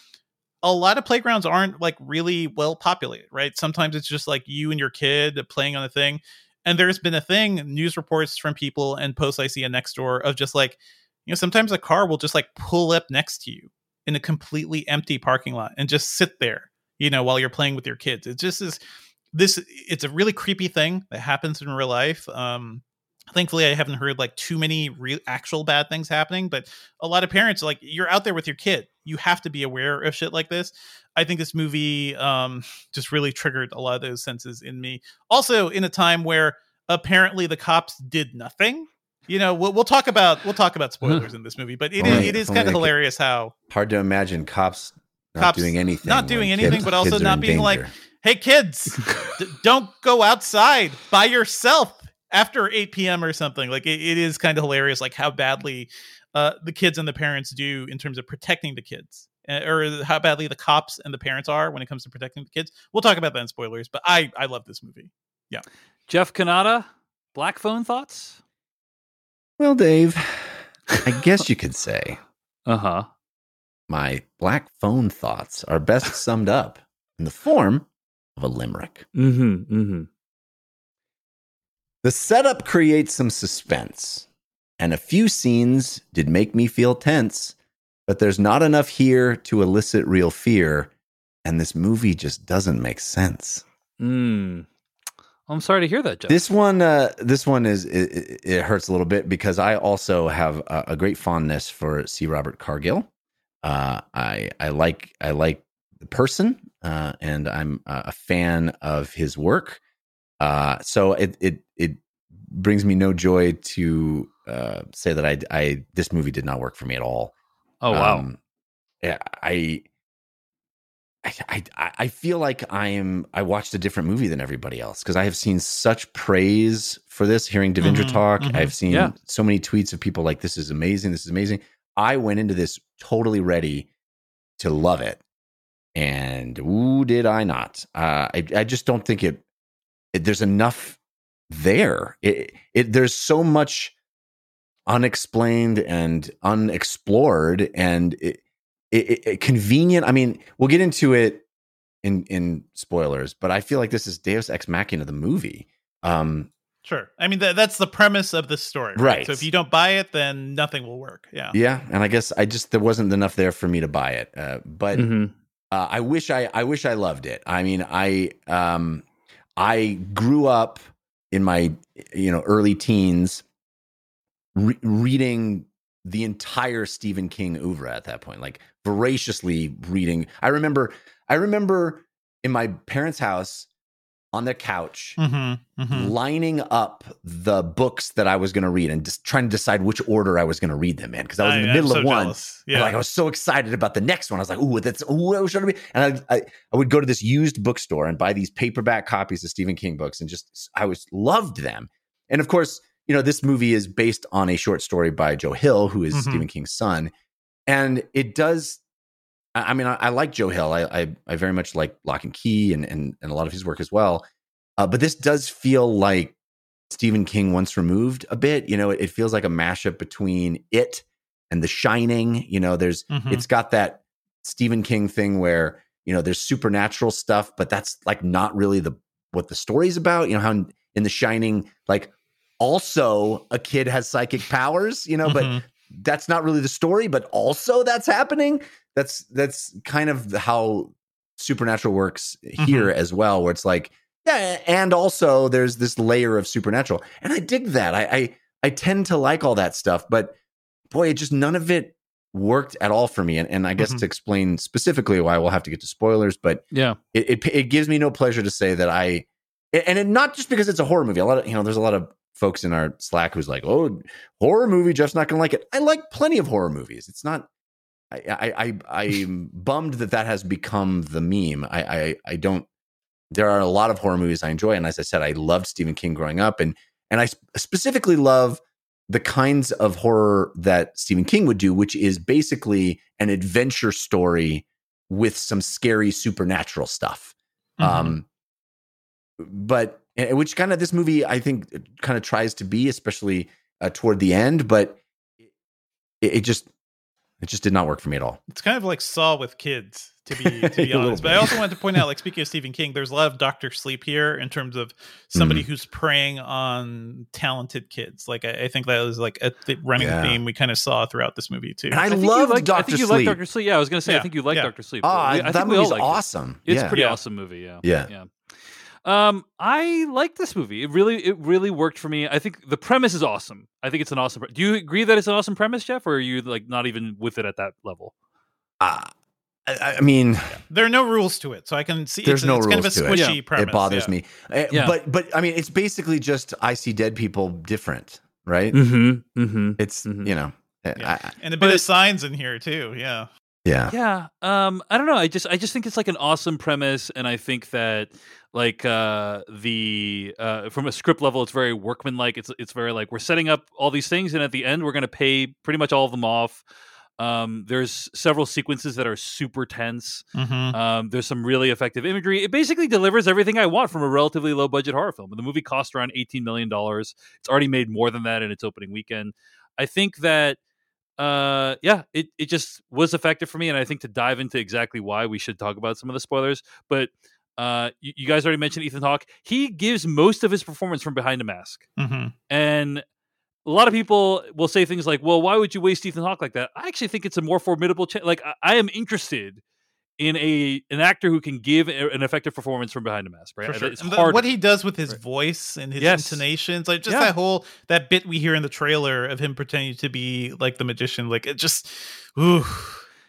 A lot of playgrounds aren't like really well populated, right? Sometimes it's just like you and your kid playing on a thing. And there's been a thing, news reports from people and posts I see on next door of just like, you know, sometimes a car will just like pull up next to you in a completely empty parking lot and just sit there, you know, while you're playing with your kids. It just is this it's a really creepy thing that happens in real life. Um thankfully i haven't heard like too many real actual bad things happening but a lot of parents like you're out there with your kid. You have to be aware of shit like this. I think this movie um just really triggered a lot of those senses in me. Also in a time where apparently the cops did nothing you know we'll, we'll talk about we'll talk about spoilers in this movie but it is Only- it is kind of hilarious how Hard to imagine cops not Cops doing anything. not doing kids- anything, but also not in being like, hey kids d- don't go outside by yourself after 8 p.m or something like it, it is kind of hilarious like how badly uh, the kids and the parents do in terms of protecting the kids uh, or how badly the cops and the parents are when it comes to protecting the kids we'll talk about that in spoilers but i i love this movie Yeah, Jeff Cannata, Black Phone thoughts? Well, Dave, I guess you could say Uh huh. my black phone thoughts are best summed up in the form of a limerick. Mm-hmm. Mm-hmm. The setup creates some suspense, and a few scenes did make me feel tense, but there's not enough here to elicit real fear, and this movie just doesn't make sense. Mm. I'm sorry to hear that, Jeff. This one, uh, this one is it, it- hurts a little bit because I also have a, a great fondness for C. Robert Cargill. Uh, I I like I like the person. uh, and I'm a fan of his work. Uh, so it it it brings me no joy to uh, say that I I this movie did not work for me at all. Oh wow. Um, yeah, I, I, I, I feel like I am. I watched a different movie than everybody else because I have seen such praise for this. Hearing Devindra Mhm, talk, mhm. I've seen Yeah. so many tweets of people like, "This is amazing. This is amazing." I went into this totally ready to love it, and ooh, did I not? Uh, I, I just don't think it, it. There's enough there. It, it. There's so much unexplained and unexplored and it, it, it, convenient i mean we'll get into it in in spoilers but i feel like this is deus ex machina the movie um Sure. I mean, that that's the premise of this story. Right? Right. So if you don't buy it, then nothing will work. Yeah. yeah and i guess i just there wasn't enough there for me to buy it uh, but Mhm. uh, i wish i i wish i loved it i mean i um i grew up in my you know early teens re- reading the entire Stephen King oeuvre at that point, like voraciously reading. I remember, I remember in my parents' house on the couch, Mm-hmm. hmm lining up the books that I was going to read and just trying to decide which order I was going to read them in because I was in the middle of one. Yeah. like I was so excited about the next one. I was like, "Ooh, that's ooh, what should I be?" And I, I, I would go to this used bookstore and buy these paperback copies of Stephen King books, and just I was loved them. And of course, you know, this movie is based on a short story by Joe Hill, who is Mhm. Stephen King's son, and it does. I I mean, I, I like Joe Hill. I, I I very much like Locke and Key and and and a lot of his work as well. Uh, but this does feel like Stephen King once removed a bit. You know, it, it feels like a mashup between it and The Shining. You know, there's Mhm. it's got that Stephen King thing where you know there's supernatural stuff, but that's like not really the what the story's about. You know how in, in The Shining, like also a kid has psychic powers. You know, but Mhm. That's not really the story, but also that's happening. That's that's kind of how supernatural works here as well, where it's like, yeah, and also there's this layer of supernatural. And I dig that. I I, I tend to like all that stuff, but boy, it just none of it worked at all for me. And, and I guess Mhm. to explain specifically why we'll have to get to spoilers, but Yeah. it, it it gives me no pleasure to say that I and it, not just because it's a horror movie. A lot of you know, there's a lot of folks in our Slack who's like, "Oh, horror movie, Jeff's not going to like it." I like plenty of horror movies. It's not. I I, I I'm bummed that that has become the meme. I, I I don't. There are a lot of horror movies I enjoy, and as I said, I loved Stephen King growing up, and and I sp- specifically love the kinds of horror that Stephen King would do, which is basically an adventure story with some scary supernatural stuff. Mhm. Um, but and- which kind of this movie I think kind of tries to be, especially uh, toward the end, but it, it just it just did not work for me at all. It's kind of like Saw with kids, to be to be honest. But I also wanted to point out, like speaking of Stephen King, there's a lot of Doctor Sleep here in terms of somebody Mm-hmm. who's preying on talented kids. Like I, I think that was like a th- running Yeah. theme we kind of saw throughout this movie too. And I, I think you loved I Doctor think you Sleep. like Doctor Sleep. Yeah, I was gonna say I think you like yeah. Doctor Sleep. Oh, We- I, I that think we all movie's liked it. awesome. It's yeah. pretty Yeah. awesome movie. Yeah. Yeah. Yeah. Um, I like this movie. It really, it really worked for me. I think the premise is awesome. I think it's an awesome. pre- Do you agree that it's an awesome premise, Jeff, or are you like not even with it at that level? Uh, I, I mean, there are no rules to it, so I can see There's it's, no it's kind of a rules to it. squishy Yeah. premise. it bothers yeah. me. Uh, Yeah. But but I mean, it's basically just I see dead people different, right? Mm-hmm. Mm-hmm. It's Mhm. you know, I- Yeah. I- And a bit But- of signs in here too. Yeah. Yeah. Yeah. Um, I don't know. I just I just think it's like an awesome premise, and I think that like uh the uh from a script level it's very workmanlike. It's it's very like we're setting up all these things and at the end we're gonna pay pretty much all of them off. Um, there's several sequences that are super tense. Mm-hmm. Um, there's some really effective imagery. It basically delivers everything I want from a relatively low budget horror film. The movie cost around $18 million. It's already made more than that in its opening weekend. I think that, uh, yeah, it, it just was effective for me. And I think to dive into exactly why we should talk about some of the spoilers. But uh, you, you guys already mentioned Ethan Hawke. He gives most of his performance from behind a mask. Mm-hmm. And a lot of people will say things like, "Well, why would you waste Ethan Hawke like that?" I actually think it's a more formidable. Like I, I am interested in a an actor who can give a- an effective performance from behind a mask. Right? Sure. It's And the- hard. what he does with his Right. voice and his Yes. intonations, like just Yeah. that whole that bit we hear in the trailer of him pretending to be like the magician, like it just, ooh,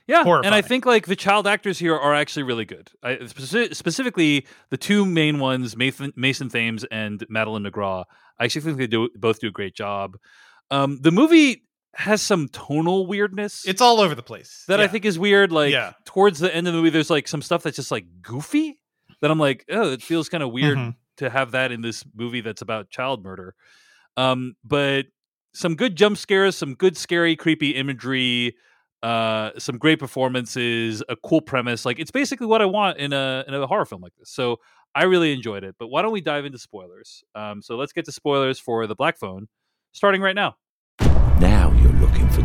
Yeah, and I think like the child actors here are actually really good. I, speci- specifically, the two main ones, Mason, Mason Thames and Madeline McGraw. I actually think they do both do a great job. Um, the movie has some tonal weirdness It's all over the place. that I think is weird. Like Yeah. towards the end of the movie, there's like some stuff that's just like goofy. That I'm like, oh, it feels kind of weird Mhm. to have that in this movie that's about child murder. Um, but some good jump scares, some good scary, creepy imagery, uh, some great performances, a cool premise. Like it's basically what I want in a in a horror film like this. So I really enjoyed it. But why don't we dive into spoilers? Um, so let's get to spoilers for the Black Phone, starting right. Now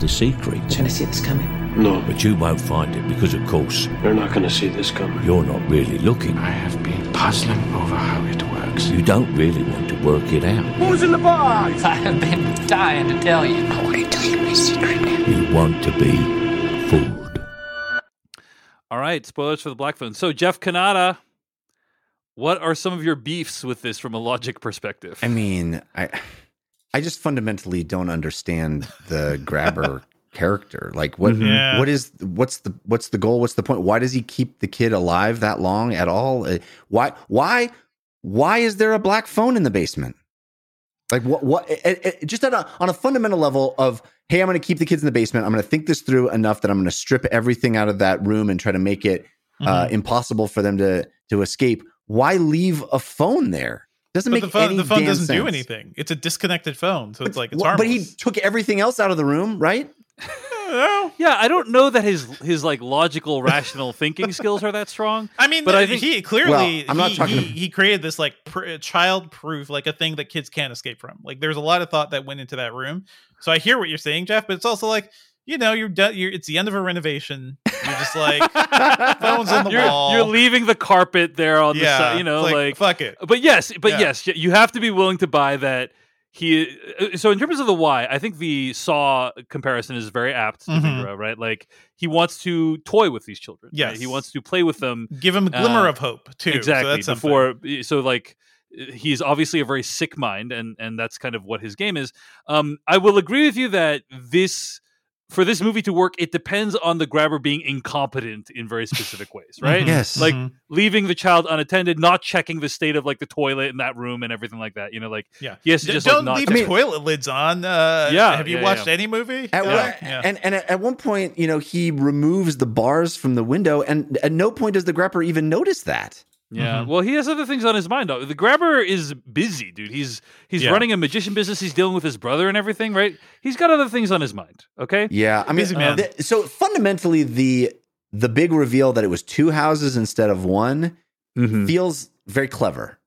you're looking for the secret. Didn't I see this coming? No, But you won't find it because, of course, you're not going to see this coming. you're not really looking. I have been puzzling over how it works. You don't really want to work it out. Who's in the box? I have been dying to tell you. I want to tell you my secret. You want to be fooled. All right, spoilers for the Black Phone. So Jeff Cannata, what are some of your beefs with this from a logic perspective? I mean, I I just fundamentally don't understand the grabber character. Like what Yeah. what is what's the what's the goal? What's the point? Why does he keep the kid alive that long at all? Uh, Why why why is there a black phone in the basement? Like what what it, it- just at a, on a fundamental level of hey, I'm going to keep the kids in the basement. I'm going to think this through enough that I'm going to strip everything out of that room and try to make it Mm-hmm. uh, impossible for them to to escape. Why leave a phone there? Doesn't But make the phone, any the phone damn doesn't do anything. It's a disconnected phone, so it's like it's harmless. but he took everything else out of the room, right? No. yeah, I don't know that his his like logical, rational thinking skills are that strong. I mean, But but I think- he clearly Well, I'm not he, talking- he, he created this like pr- child proof, like a thing that kids can't escape from. Like there's a lot of thought that went into that room. So I hear what you're saying, Jeff, but it's also like you know you're done. You're it's the end of a renovation. You're just like phones on the You're, wall. you're leaving the carpet there on the side, you know, it's like, fuck it. But yes, but Yeah. yes, you have to be willing to buy that. He uh, so in terms of the why, I think the Saw comparison is very apt to Mhm. figure out, right? Like he wants to toy with these children. right? He wants to play with them Give him a glimmer Uh, of hope too. So exactly something. before so like he's obviously a very sick mind and and that's kind of what his game is um i will agree with you that this for this movie to work it depends on the grabber being incompetent in very specific ways right Mhm. Yes. like Mhm. leaving the child unattended not checking the state of like the toilet in that room and everything like that you know like yeah. he has to D- just like, don't not leave I mean- toilet lids on. Uh, Yeah, Have you yeah, watched yeah. any movie? At Yeah, one- yeah. And and at one point, you know, he removes the bars from the window, and at no point does the grabber even notice that. Yeah Mhm. well he has other things on his mind though the grabber is busy dude he's he's Yeah. running a magician business he's dealing with his brother and everything right he's got other things on his mind okay Yeah, I mean, Busy man. the- so fundamentally, the the big reveal that it was two houses instead of one mm-hmm. feels very clever,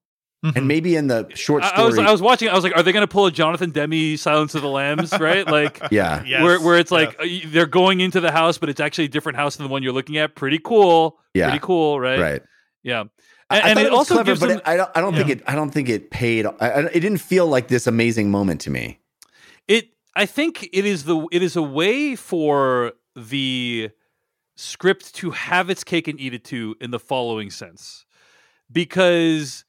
Mhm. and maybe in the short I, story, I was I was watching. I was like, are they going to pull a Jonathan Demme Silence of the Lambs? Right, like yeah, Yes, where where it's like yes. uh, they're going into the house, but it's actually a different house than the one you're looking at. Pretty cool. Yeah. pretty cool. Right. right. Yeah. I- And, it, it also clever, gives but them. it, I don't. I don't think it. I don't think it paid. I, it didn't feel like this amazing moment to me. it I think it is the it is a way for the script to have its cake and eat it too in the following sense. Because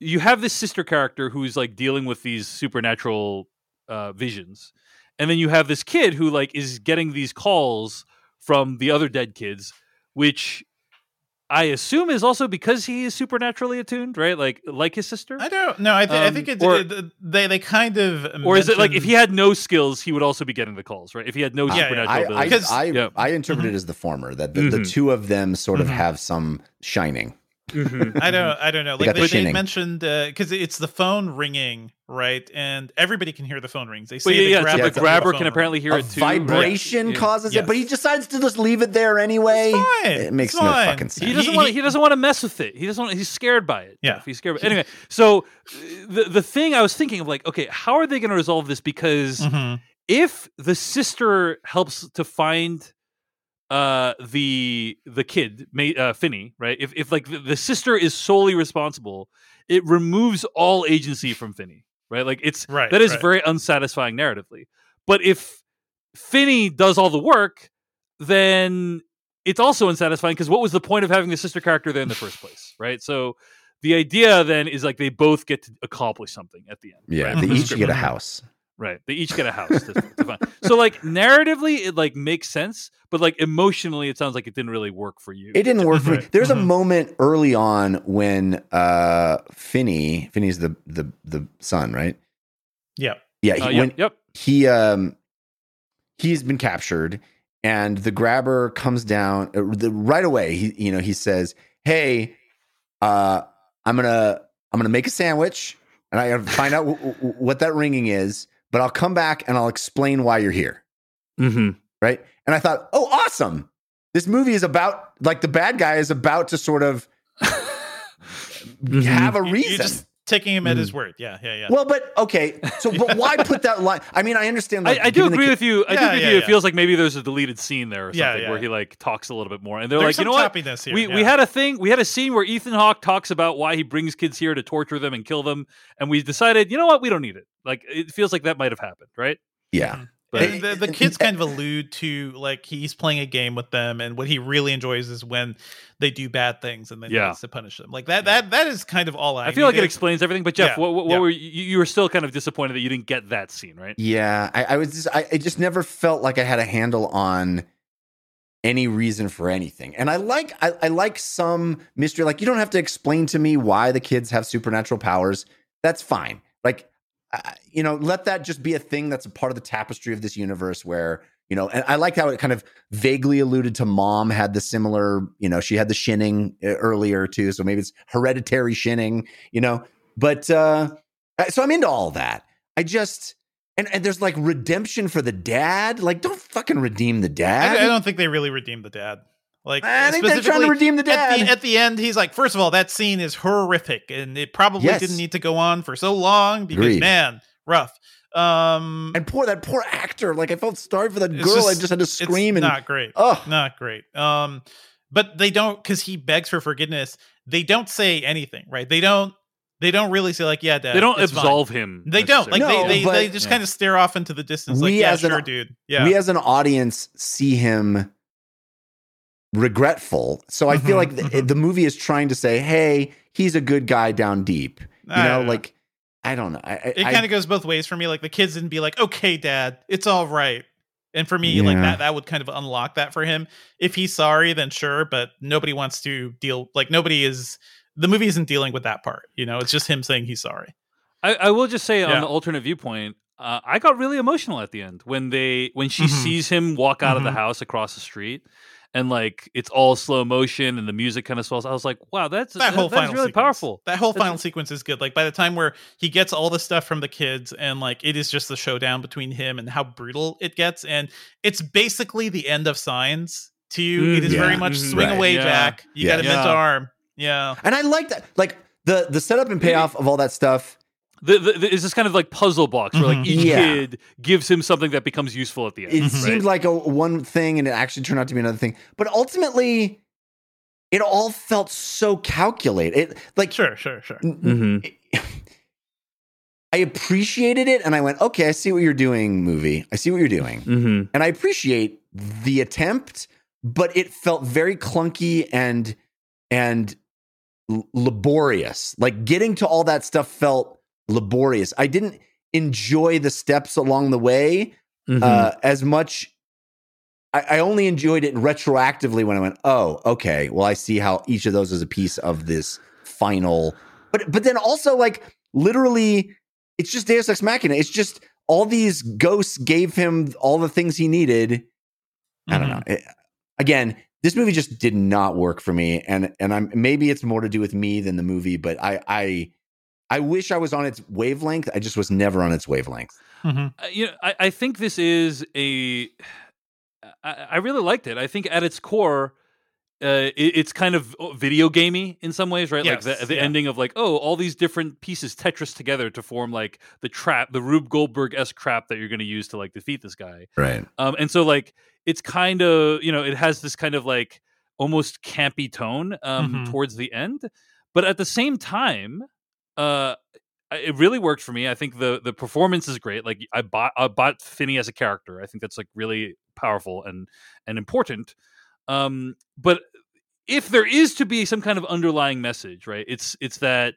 you have this sister character who's like dealing with these supernatural uh, visions. And then you have this kid who like is getting these calls from the other dead kids, which I assume is also because he is supernaturally attuned, right? Like like his sister. I don't know. I, th- I Um, think it, or- it- they they kind of or is it like if he had no skills, he would also be getting the calls, right? If he had no Yeah, yeah. supernatural I, I, abilities. Because- I, Yeah. I interpret it as the former that the, the Mhm. two of them sort of Mhm. have some shining. Mhm. I don't I don't know. Like got the they, they shining. mentioned because it's the phone ringing, right? And everybody can hear the phone rings. They say Well, yeah, the yeah, grabber, Yeah, the grabber phone can ring. apparently hear A it too. vibration Yeah. causes Yes. it, but he decides to just leave it there anyway. It's fine. It makes It's no fucking sense. He doesn't want. he- He doesn't want to mess with it. He doesn't. Want, he's scared by it. Yeah. He's scared. By Anyway, so uh, the the thing I was thinking of, like, okay, how are they going to resolve this? Because Mhm. if the sister helps to find uh the the kid Ma- uh, Finney right if if like the, the sister is solely responsible it removes all agency from Finney right like it's Right, that is right. very unsatisfying narratively but if Finney does all the work then it's also unsatisfying because what was the point of having the sister character there in the first place right so the idea then is like they both get to accomplish something at the end Yeah, right? they The each get a house. Right. They each get a house. to, to find. So like narratively, it like makes sense, but like emotionally, it sounds like it didn't really work for you. It didn't work for me. There's a Mhm. moment early on when uh Finney, Finney's the the the son, right? Yeah. Yeah, Uh, he, yep, when yep. he um he's been captured and the grabber comes down uh, the, right away. He you know, he says, "Hey, uh I'm going to I'm going to make a sandwich and I got to find out w- w- what that ringing is, but I'll come back and I'll explain why you're here." hmm right? And I thought, oh, awesome. This movie is about like the bad guy is about to sort of have a You- reason. just taking him at his hmm. word. Yeah, yeah, yeah. well, but okay, so but why put that line? I mean, I understand. Like, I, I do giving the agree with you. I do Yeah, agree with yeah, you. It feels like maybe there's a deleted scene there or something Yeah, yeah. where he like talks a little bit more, and they're There's like, you know what? choppiness here. we yeah. we had a thing. We had a scene where Ethan Hawke talks about why he brings kids here to torture them and kill them, and we decided, you know what, we don't need it. Like it feels like that might have happened, right? Yeah, mm-hmm. But And the, the kids kind of allude to like he's playing a game with them, and what he really enjoys is when they do bad things, and then he Yeah. has to punish them. Like that. That that is kind of all I. I feel like it explains everything. But Jeff, Yeah, what, what, what yeah. were you, you were still kind of disappointed that you didn't get that scene, right? yeah. I, I was just, I, I just never felt like I had a handle on any reason for anything. And I like, I, I like some mystery. Like you don't have to explain to me why the kids have supernatural powers. That's fine. Like I- you know, let that just be a thing that's a part of the tapestry of this universe where, you know, and I like how it kind of vaguely alluded to mom had the similar, you know, she had the shining uh, earlier too. So maybe it's hereditary shining, you know, but, uh, so I'm into all that. I just, and, and there's like redemption for the dad. Like, don't fucking redeem the dad. I, I don't think they really redeemed the dad. Like I think they're trying to specifically redeem the At the, at the end, he's like, first of all, that scene is horrific, and it probably Yes. didn't need to go on for so long because Agreed. man, rough. Um, and poor that poor actor. Like I felt sorry for that It's girl. I just- just had to it's scream and not great. oh, not great. Um, but they don't because he begs for forgiveness. They don't say anything, right? They don't. They don't really say like, yeah, dad. They don't it's fine." absolve him. They don't. Like. No, they they, but- they just Yeah. kind of stare off into the distance. Like, We yeah, as an- dude. Yeah. we as an audience see him regretful. So I feel Mhm, like the, mhm. the movie is trying to say, "Hey, he's a good guy down deep." You I know, know. like I don't know. I, I, it kind of goes both ways for me. Like the kids didn't be like, okay, dad, it's all right. And for me, like that, that would kind of unlock that for him. If he's sorry, then sure, but nobody wants to deal. Like nobody is. The movie isn't dealing with that part. You know, it's just him saying he's sorry. I, I will just say on the alternate viewpoint, uh, I got really emotional at the end when they when she Mhm. sees him walk out of the Mhm. house across the street, and like it's all slow motion and the music kind of swells. I was like, wow, that's That whole that's final really sequence. powerful. That whole That's- final sequence is good. Like by the time where he gets all the stuff from the kids, and like it is just the showdown between him and how brutal it gets, and it's basically the end of Signs. To you, it is Mm, very yeah. much Mhm. swing Right. away, Yeah. Jack. You Yeah. got a mint Yeah. arm. Yeah. and I like that. Like the the setup and payoff of all that stuff. The, the, the, it's this kind of like puzzle box where like Mhm. each Yeah. kid gives him something that becomes useful at the end. It right? seemed like a one thing, and it actually turned out to be another thing. But ultimately, it all felt so calculated. It like Sure, sure, sure. Mhm. I appreciated it, and I went, "Okay, I see what you're doing, movie. I see what you're doing." Mhm. and I appreciate the attempt, but it felt very clunky and and laborious. Like getting to all that stuff felt laborious. I didn't enjoy the steps along the way Mhm. uh, as much. I, I only enjoyed it retroactively when I went, "Oh, okay. Well, I see how each of those is a piece of this final." But but then also like literally, it's just Deus Ex Machina. It's just all these ghosts gave him all the things he needed. I don't know. It- again, this movie just did not work for me, and and I'm maybe it's more to do with me than the movie, but I I I wish I was on its wavelength. I just was never on its wavelength. Mhm. Uh, you know, I, I think this is a. I, I really liked it. I think at its core, uh, it, it's kind of video gamey in some ways, right? like the, the yeah. ending of like, oh, all these different pieces Tetris together to form like the trap, the Rube Goldberg esque trap that you're going to use to like defeat this guy. Right. Um, and so like it's kind of you know it has this kind of like almost campy tone um, Mhm. towards the end, but at the same time, uh, it really worked for me. I think the the performance is great. Like I bought I bought Finney as a character. I think that's like really powerful and and important. Um, but if there is to be some kind of underlying message, right? It's it's that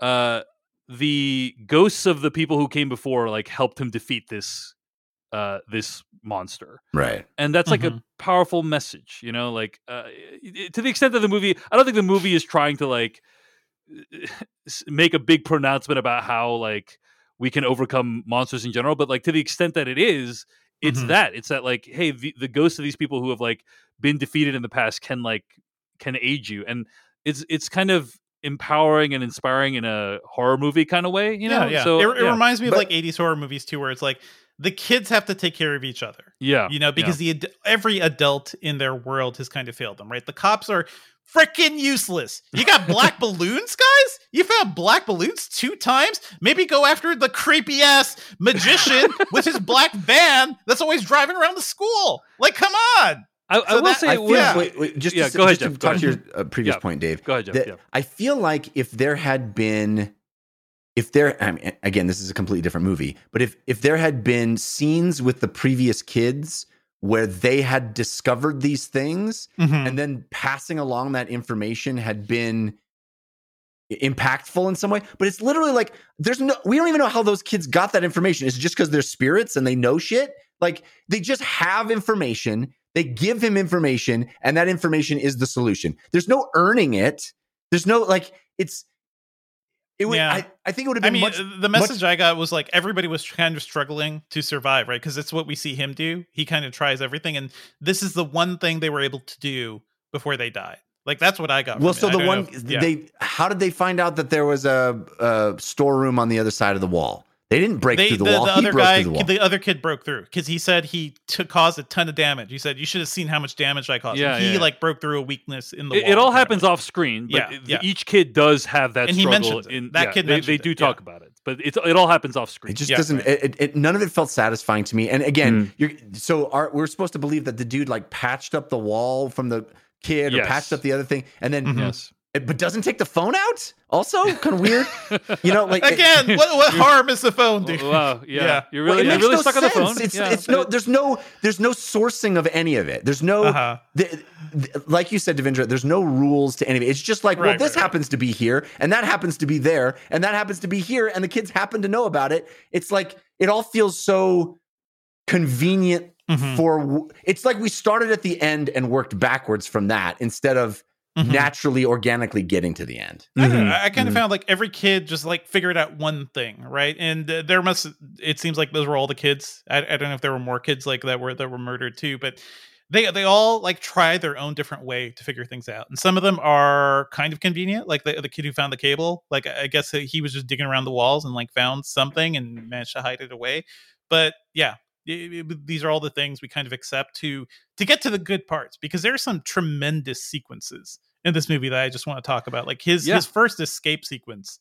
uh the ghosts of the people who came before like helped him defeat this uh this monster Right. and that's like a Mhm. powerful message you know like uh, to the extent that the movie i don't think the movie is trying to like s- make a big pronouncement about how like we can overcome monsters in general but like to the extent that it is it's Mhm. that it's that like hey the, the ghosts of these people who have like been defeated in the past can like can aid you and it's it's kind of empowering and inspiring in a horror movie kind of way you know yeah, yeah. so it, it yeah. reminds me of But- like 80s horror movies too, where it's like the kids have to take care of each other. yeah you know because the every adult in their world has kind of failed them right the cops are freaking useless you got black balloons guys you found black balloons two times maybe go after the creepy ass magician with his black van that's always driving around the school like come on I, I So will that- say I it feel, was- Yeah. wait, wait, just Yeah, to, go ahead, just to Jeff, go talk to your uh, previous Yeah. point, Dave. Go ahead, Jeff, that yeah. I feel like if there had been, if there, I mean, again, this is a completely different movie, but if if there had been scenes with the previous kids where they had discovered these things Mhm. and then passing along that information had been impactful in some way. But it's literally like there's no we don't even know how those kids got that information. It's just because they're spirits and they know shit. Like they just have information they give him information and that information is the solution. There's no earning it. There's no like it's it would Yeah. I, I think it would have been. I mean, much the message I got was like everybody was kind of struggling to survive, right? Because it's what we see him do. He kind of tries everything, and this is the one thing they were able to do before they died. Like that's what I got. well so. The one if- yeah. they how did they find out that there was a, a storeroom on the other side of the wall they didn't break They, through the, the, wall the he other broke guy, through the wall the other kid broke through because he said he took caused a ton of damage. He said you should have seen how much damage I caused. Yeah, he yeah. like broke through a weakness in the it, wall. it all happens off screen, but Yeah, it- yeah. each kid does have that And he struggle. mentions it. in That yeah, kid they, they do it, talk about it, but it's it all happens off screen. It just Yeah, doesn't. right. It, it, it- none of it felt satisfying to me. And again, Mm. you're so our, we're supposed to believe that the dude like patched up the wall from the kid or patched up the other thing, and then Mhm. yes, but doesn't take the phone out. Also, kind of weird. You know, like it- Again, what, what harm is the phone, dude? wow, yeah, Yeah. you're well, really it you're makes really no stuck on the sense. phone. It's yeah. it's no. There's no there's no sourcing of any of it. There's no. Uh-huh. the- the- like you said, Devindra, there's no rules to any of it. It's just like, well, this right, right. happens to be here, and that happens to be there, and that happens to be here, and the kids happen to know about it. It's like it all feels so convenient Mhm. for. It's like we started at the end and worked backwards from that instead of Mhm. naturally, organically getting to the end. I, don't know, Mhm. I kind of Mhm. found like every kid just like figured out one thing, right? And uh, there must it seems like those were all the kids. I, I don't know if there were more kids like that were that were murdered too, but they they all like try their own different way to figure things out. And some of them are kind of convenient, like the the kid who found the cable. Like I guess he was just digging around the walls and like found something and managed to hide it away. But yeah, it- it- these are all the things we kind of accept to to get to the good parts because there are some tremendous sequences in this movie that I just want to talk about. Like his Yeah. his first escape sequence,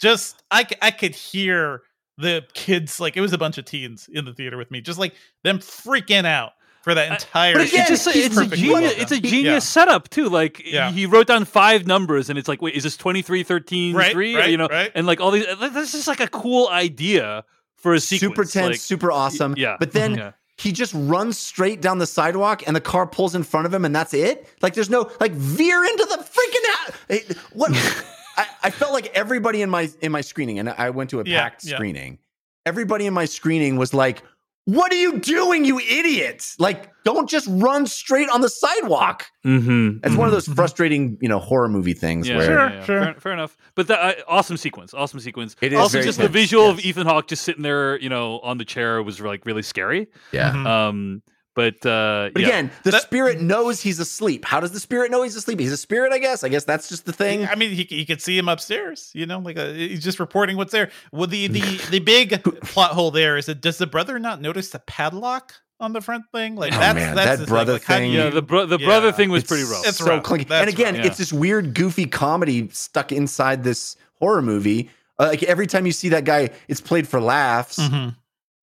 just I I could hear the kids like it was a bunch of teens in the theater with me, just like them freaking out for that I- entire. but It's again, just a, it's a genius. well It's a genius Yeah. setup too. Like Yeah. he wrote down five numbers, and it's like, wait, is this 23, 13, Right, 3? right, you know, right. and like all these. This is like a cool idea for a sequence. super tense, like- super awesome. yeah. But then Yeah. He just runs straight down the sidewalk and the car pulls in front of him and that's it? Like there's no like veer into the freaking ha- what I, I felt like everybody in my in my screening, and I went to a Yeah, packed yeah. screening. Everybody in my screening was like, What are you doing, you idiot? Like, don't just run straight on the sidewalk. Mm-hmm. It's one of those frustrating, you know, horror movie things Yeah, where Sure, yeah, yeah. sure. Fair, fair enough. But that uh, awesome sequence, awesome sequence. It is also very just the tense, visual of. Ethan Hawke just sitting there, you know, on the chair was like really scary. yeah. Mhm. Um, but uh, But yeah. again, the That- spirit knows he's asleep. How does the spirit know he's asleep? He's a spirit, I guess. I guess that's just the thing. I mean, he he could see him upstairs. You know, like uh he's just reporting what's there. Well, the the the big plot hole there is that does the brother not notice the padlock on the front thing? Like Oh, that's man, that's that the brother Like, thing- you- yeah, the bro- the brother thing was It's pretty rough. It's so rough. clunky. That's and again, rough. it's this weird, goofy comedy stuck inside this horror movie. Uh, like every time you see that guy, it's played for laughs. Mhm.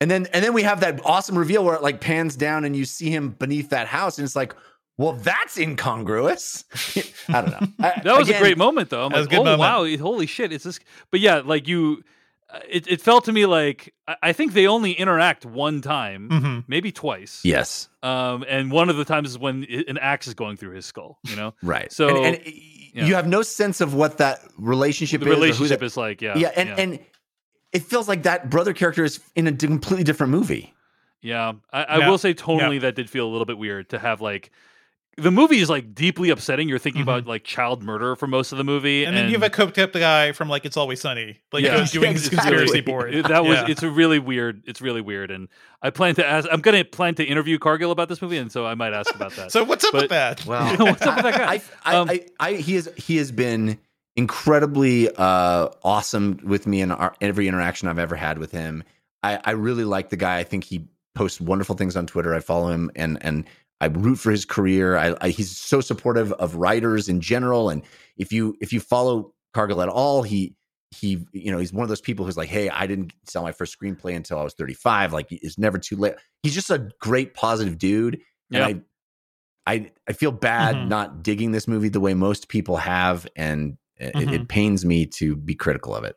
And then and then we have that awesome reveal where it like pans down and you see him beneath that house, and it's like, well, that's incongruous. I don't know. I- That was again, a great moment, though. I'm That was like, a good oh moment. wow, holy shit, it's this. But yeah, like you, uh, it, it felt to me like I, I think they only interact one time, Mhm. maybe twice. Yes, Um, and one of the times is when an axe is going through his skull. You know. right. So- and, and Yeah. you have no sense of what that relationship the is. or who relationship that- is like. Yeah, yeah, and and it feels like that brother character is in a completely different movie. Yeah, I, I Yeah. will say tonally that did feel a little bit weird to have like the movie is like deeply upsetting. You're thinking about like child murder for most of the movie, Mm-hmm. And, then you have a coped up guy from like It's Always Sunny, like Yeah. doing his Exactly. conspiracy board. It- that was Yeah. it's a really weird. It's really weird, and I plan to ask. I'm gonna plan to interview Cargill about this movie, and so I might ask about that. So what's up But- with that? Wow, What's up with that guy? I, I, Um, I, I, he is he has been incredibly uh, awesome with me in our, every interaction I've ever had with him. I, I really like the guy. I think he posts wonderful things on Twitter. I follow him and and I root for his career. I, I he's so supportive of writers in general. And if you if you follow Cargill at all, he he you know he's one of those people who's like, hey, I didn't sell my first screenplay until I was 35. Like it's never too late. He's just a great positive dude. Yeah. And I I I feel bad Mhm. not digging this movie the way most people have, and it, Mhm. it pains me to be critical of it.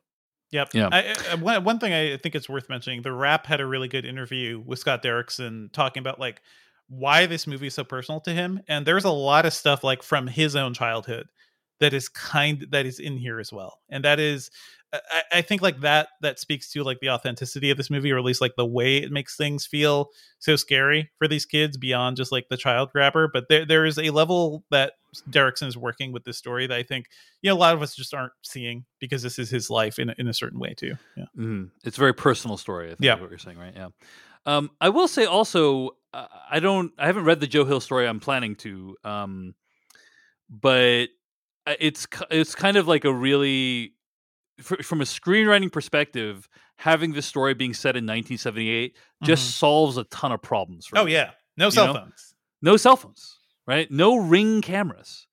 Yep. Yeah. I, I, one, one thing I think it's worth mentioning: the Wrap had a really good interview with Scott Derrickson talking about like why this movie is so personal to him, and there's a lot of stuff like from his own childhood that is kind that is in here as well, and that is. I, I think like that that speaks to like the authenticity of this movie or at least like the way it makes things feel so scary for these kids beyond just like the child grabber but there there is a level that Derrickson is working with this story that I think you know a lot of us just aren't seeing because this is his life in a, in a certain way too. Yeah. Mhm. It's a very personal story. I think Yeah. what you're saying, right? Yeah. Um, I will say also, uh, I don't, I haven't read the Joe Hill story. I'm planning to, um, but it's it's kind of like a really, fr- from a screenwriting perspective, having this story being set in 1978 just solves a ton of problems. For Oh yeah, no cell know? phones. no cell phones, right? No ring cameras.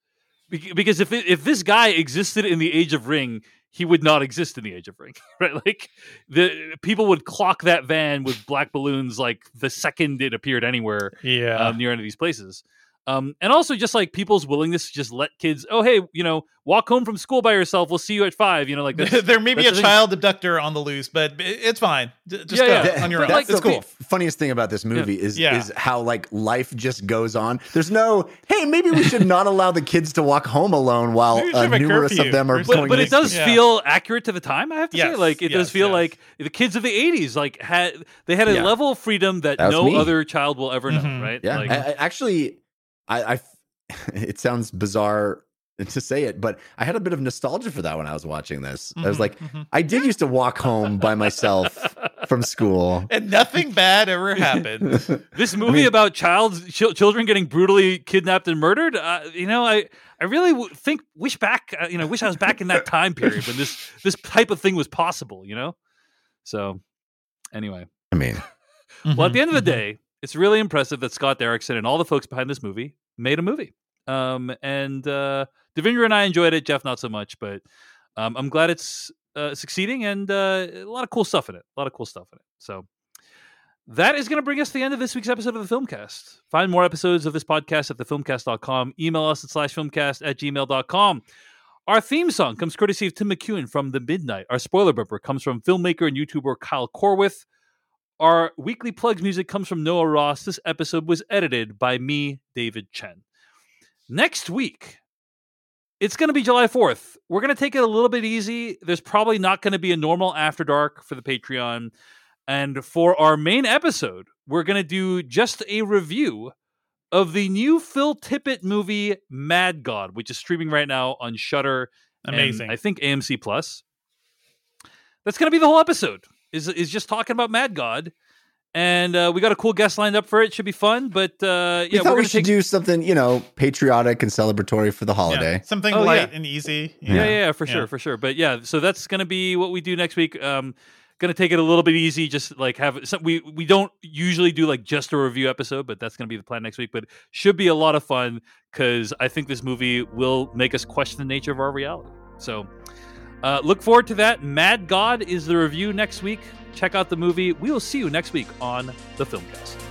Bec- Because if it, if this guy existed in the age of ring, he would not exist in the age of ring, right? Like the people would clock that van with black balloons like the second it appeared anywhere Yeah. um, near any of these places. Um, and also just like people's willingness to just let kids, oh hey, you know, walk home from school by yourself. We'll see you at five. You know, like there may be a that's the thing. child abductor on the loose, but it's fine. D- Just Yeah, go yeah. On your But, own. like, it's the cool. funniest thing about this movie is Yeah. is how like life just goes on. There's no, hey, maybe we should not allow the kids to walk home alone while Maybe we should uh, numerous of them are but, going. but to it does Yeah. feel accurate to the time. I have to say, like it does feel yes. like the kids of the '80s like had they had a Yeah. level of freedom that That's no me. other child will ever know. Mhm. Right? Yeah, Like, I, I actually, I, I, it sounds bizarre to say it, but I had a bit of nostalgia for that when I was watching this. I was Mhm, like, mhm. I did used to walk home by myself from school. and nothing bad ever happened. this movie about child chil- children getting brutally kidnapped and murdered. Uh, you know, I I really w- think wish back. Uh, you know, wish I was back in that time period when this this type of thing was possible. You know, so anyway. I mean, Well, at the end of the Mhm. day, it's really impressive that Scott Derrickson and all the folks behind this movie made a movie. Um, and uh, Devindra and I enjoyed it. Jeff, not so much, but um, I'm glad it's uh, succeeding and uh, a lot of cool stuff in it. A lot of cool stuff in it. So that is going to bring us to the end of this week's episode of the Filmcast. Find more episodes of this podcast at thefilmcast.com. Email us at slash filmcast at gmail.com. Our theme song comes courtesy of Tim McEwan from The Midnight. Our spoiler bumper comes from filmmaker and YouTuber Kyle Corwith. Our weekly plugs music comes from Noah Ross. This episode was edited by me, David Chen. Next week, it's going to be July 4th. We're going to take it a little bit easy. There's probably not going to be a normal After Dark for the Patreon. And for our main episode, we're going to do just a review of the new Phil Tippett movie Mad God, which is streaming right now on Shudder. Amazing. I think AMC Plus. That's going to be the whole episode. Is is just talking about Mad God, and uh, we got a cool guest lined up for it. Should be fun. But uh, we yeah, thought we're we gonna should take do something, you know, patriotic and celebratory for the Yeah, holiday. something Oh, light yeah. and easy. Yeah, yeah, yeah, for Yeah. sure, for sure. But yeah, so that's gonna be what we do next week. Um, gonna take it a little bit easy, just like have some, we we don't usually do like just a review episode, but that's gonna be the plan next week. But should be a lot of fun because I think this movie will make us question the nature of our reality. So uh, look forward to that. Mad God is the review next week. Check out the movie. We will see you next week on the Filmcast.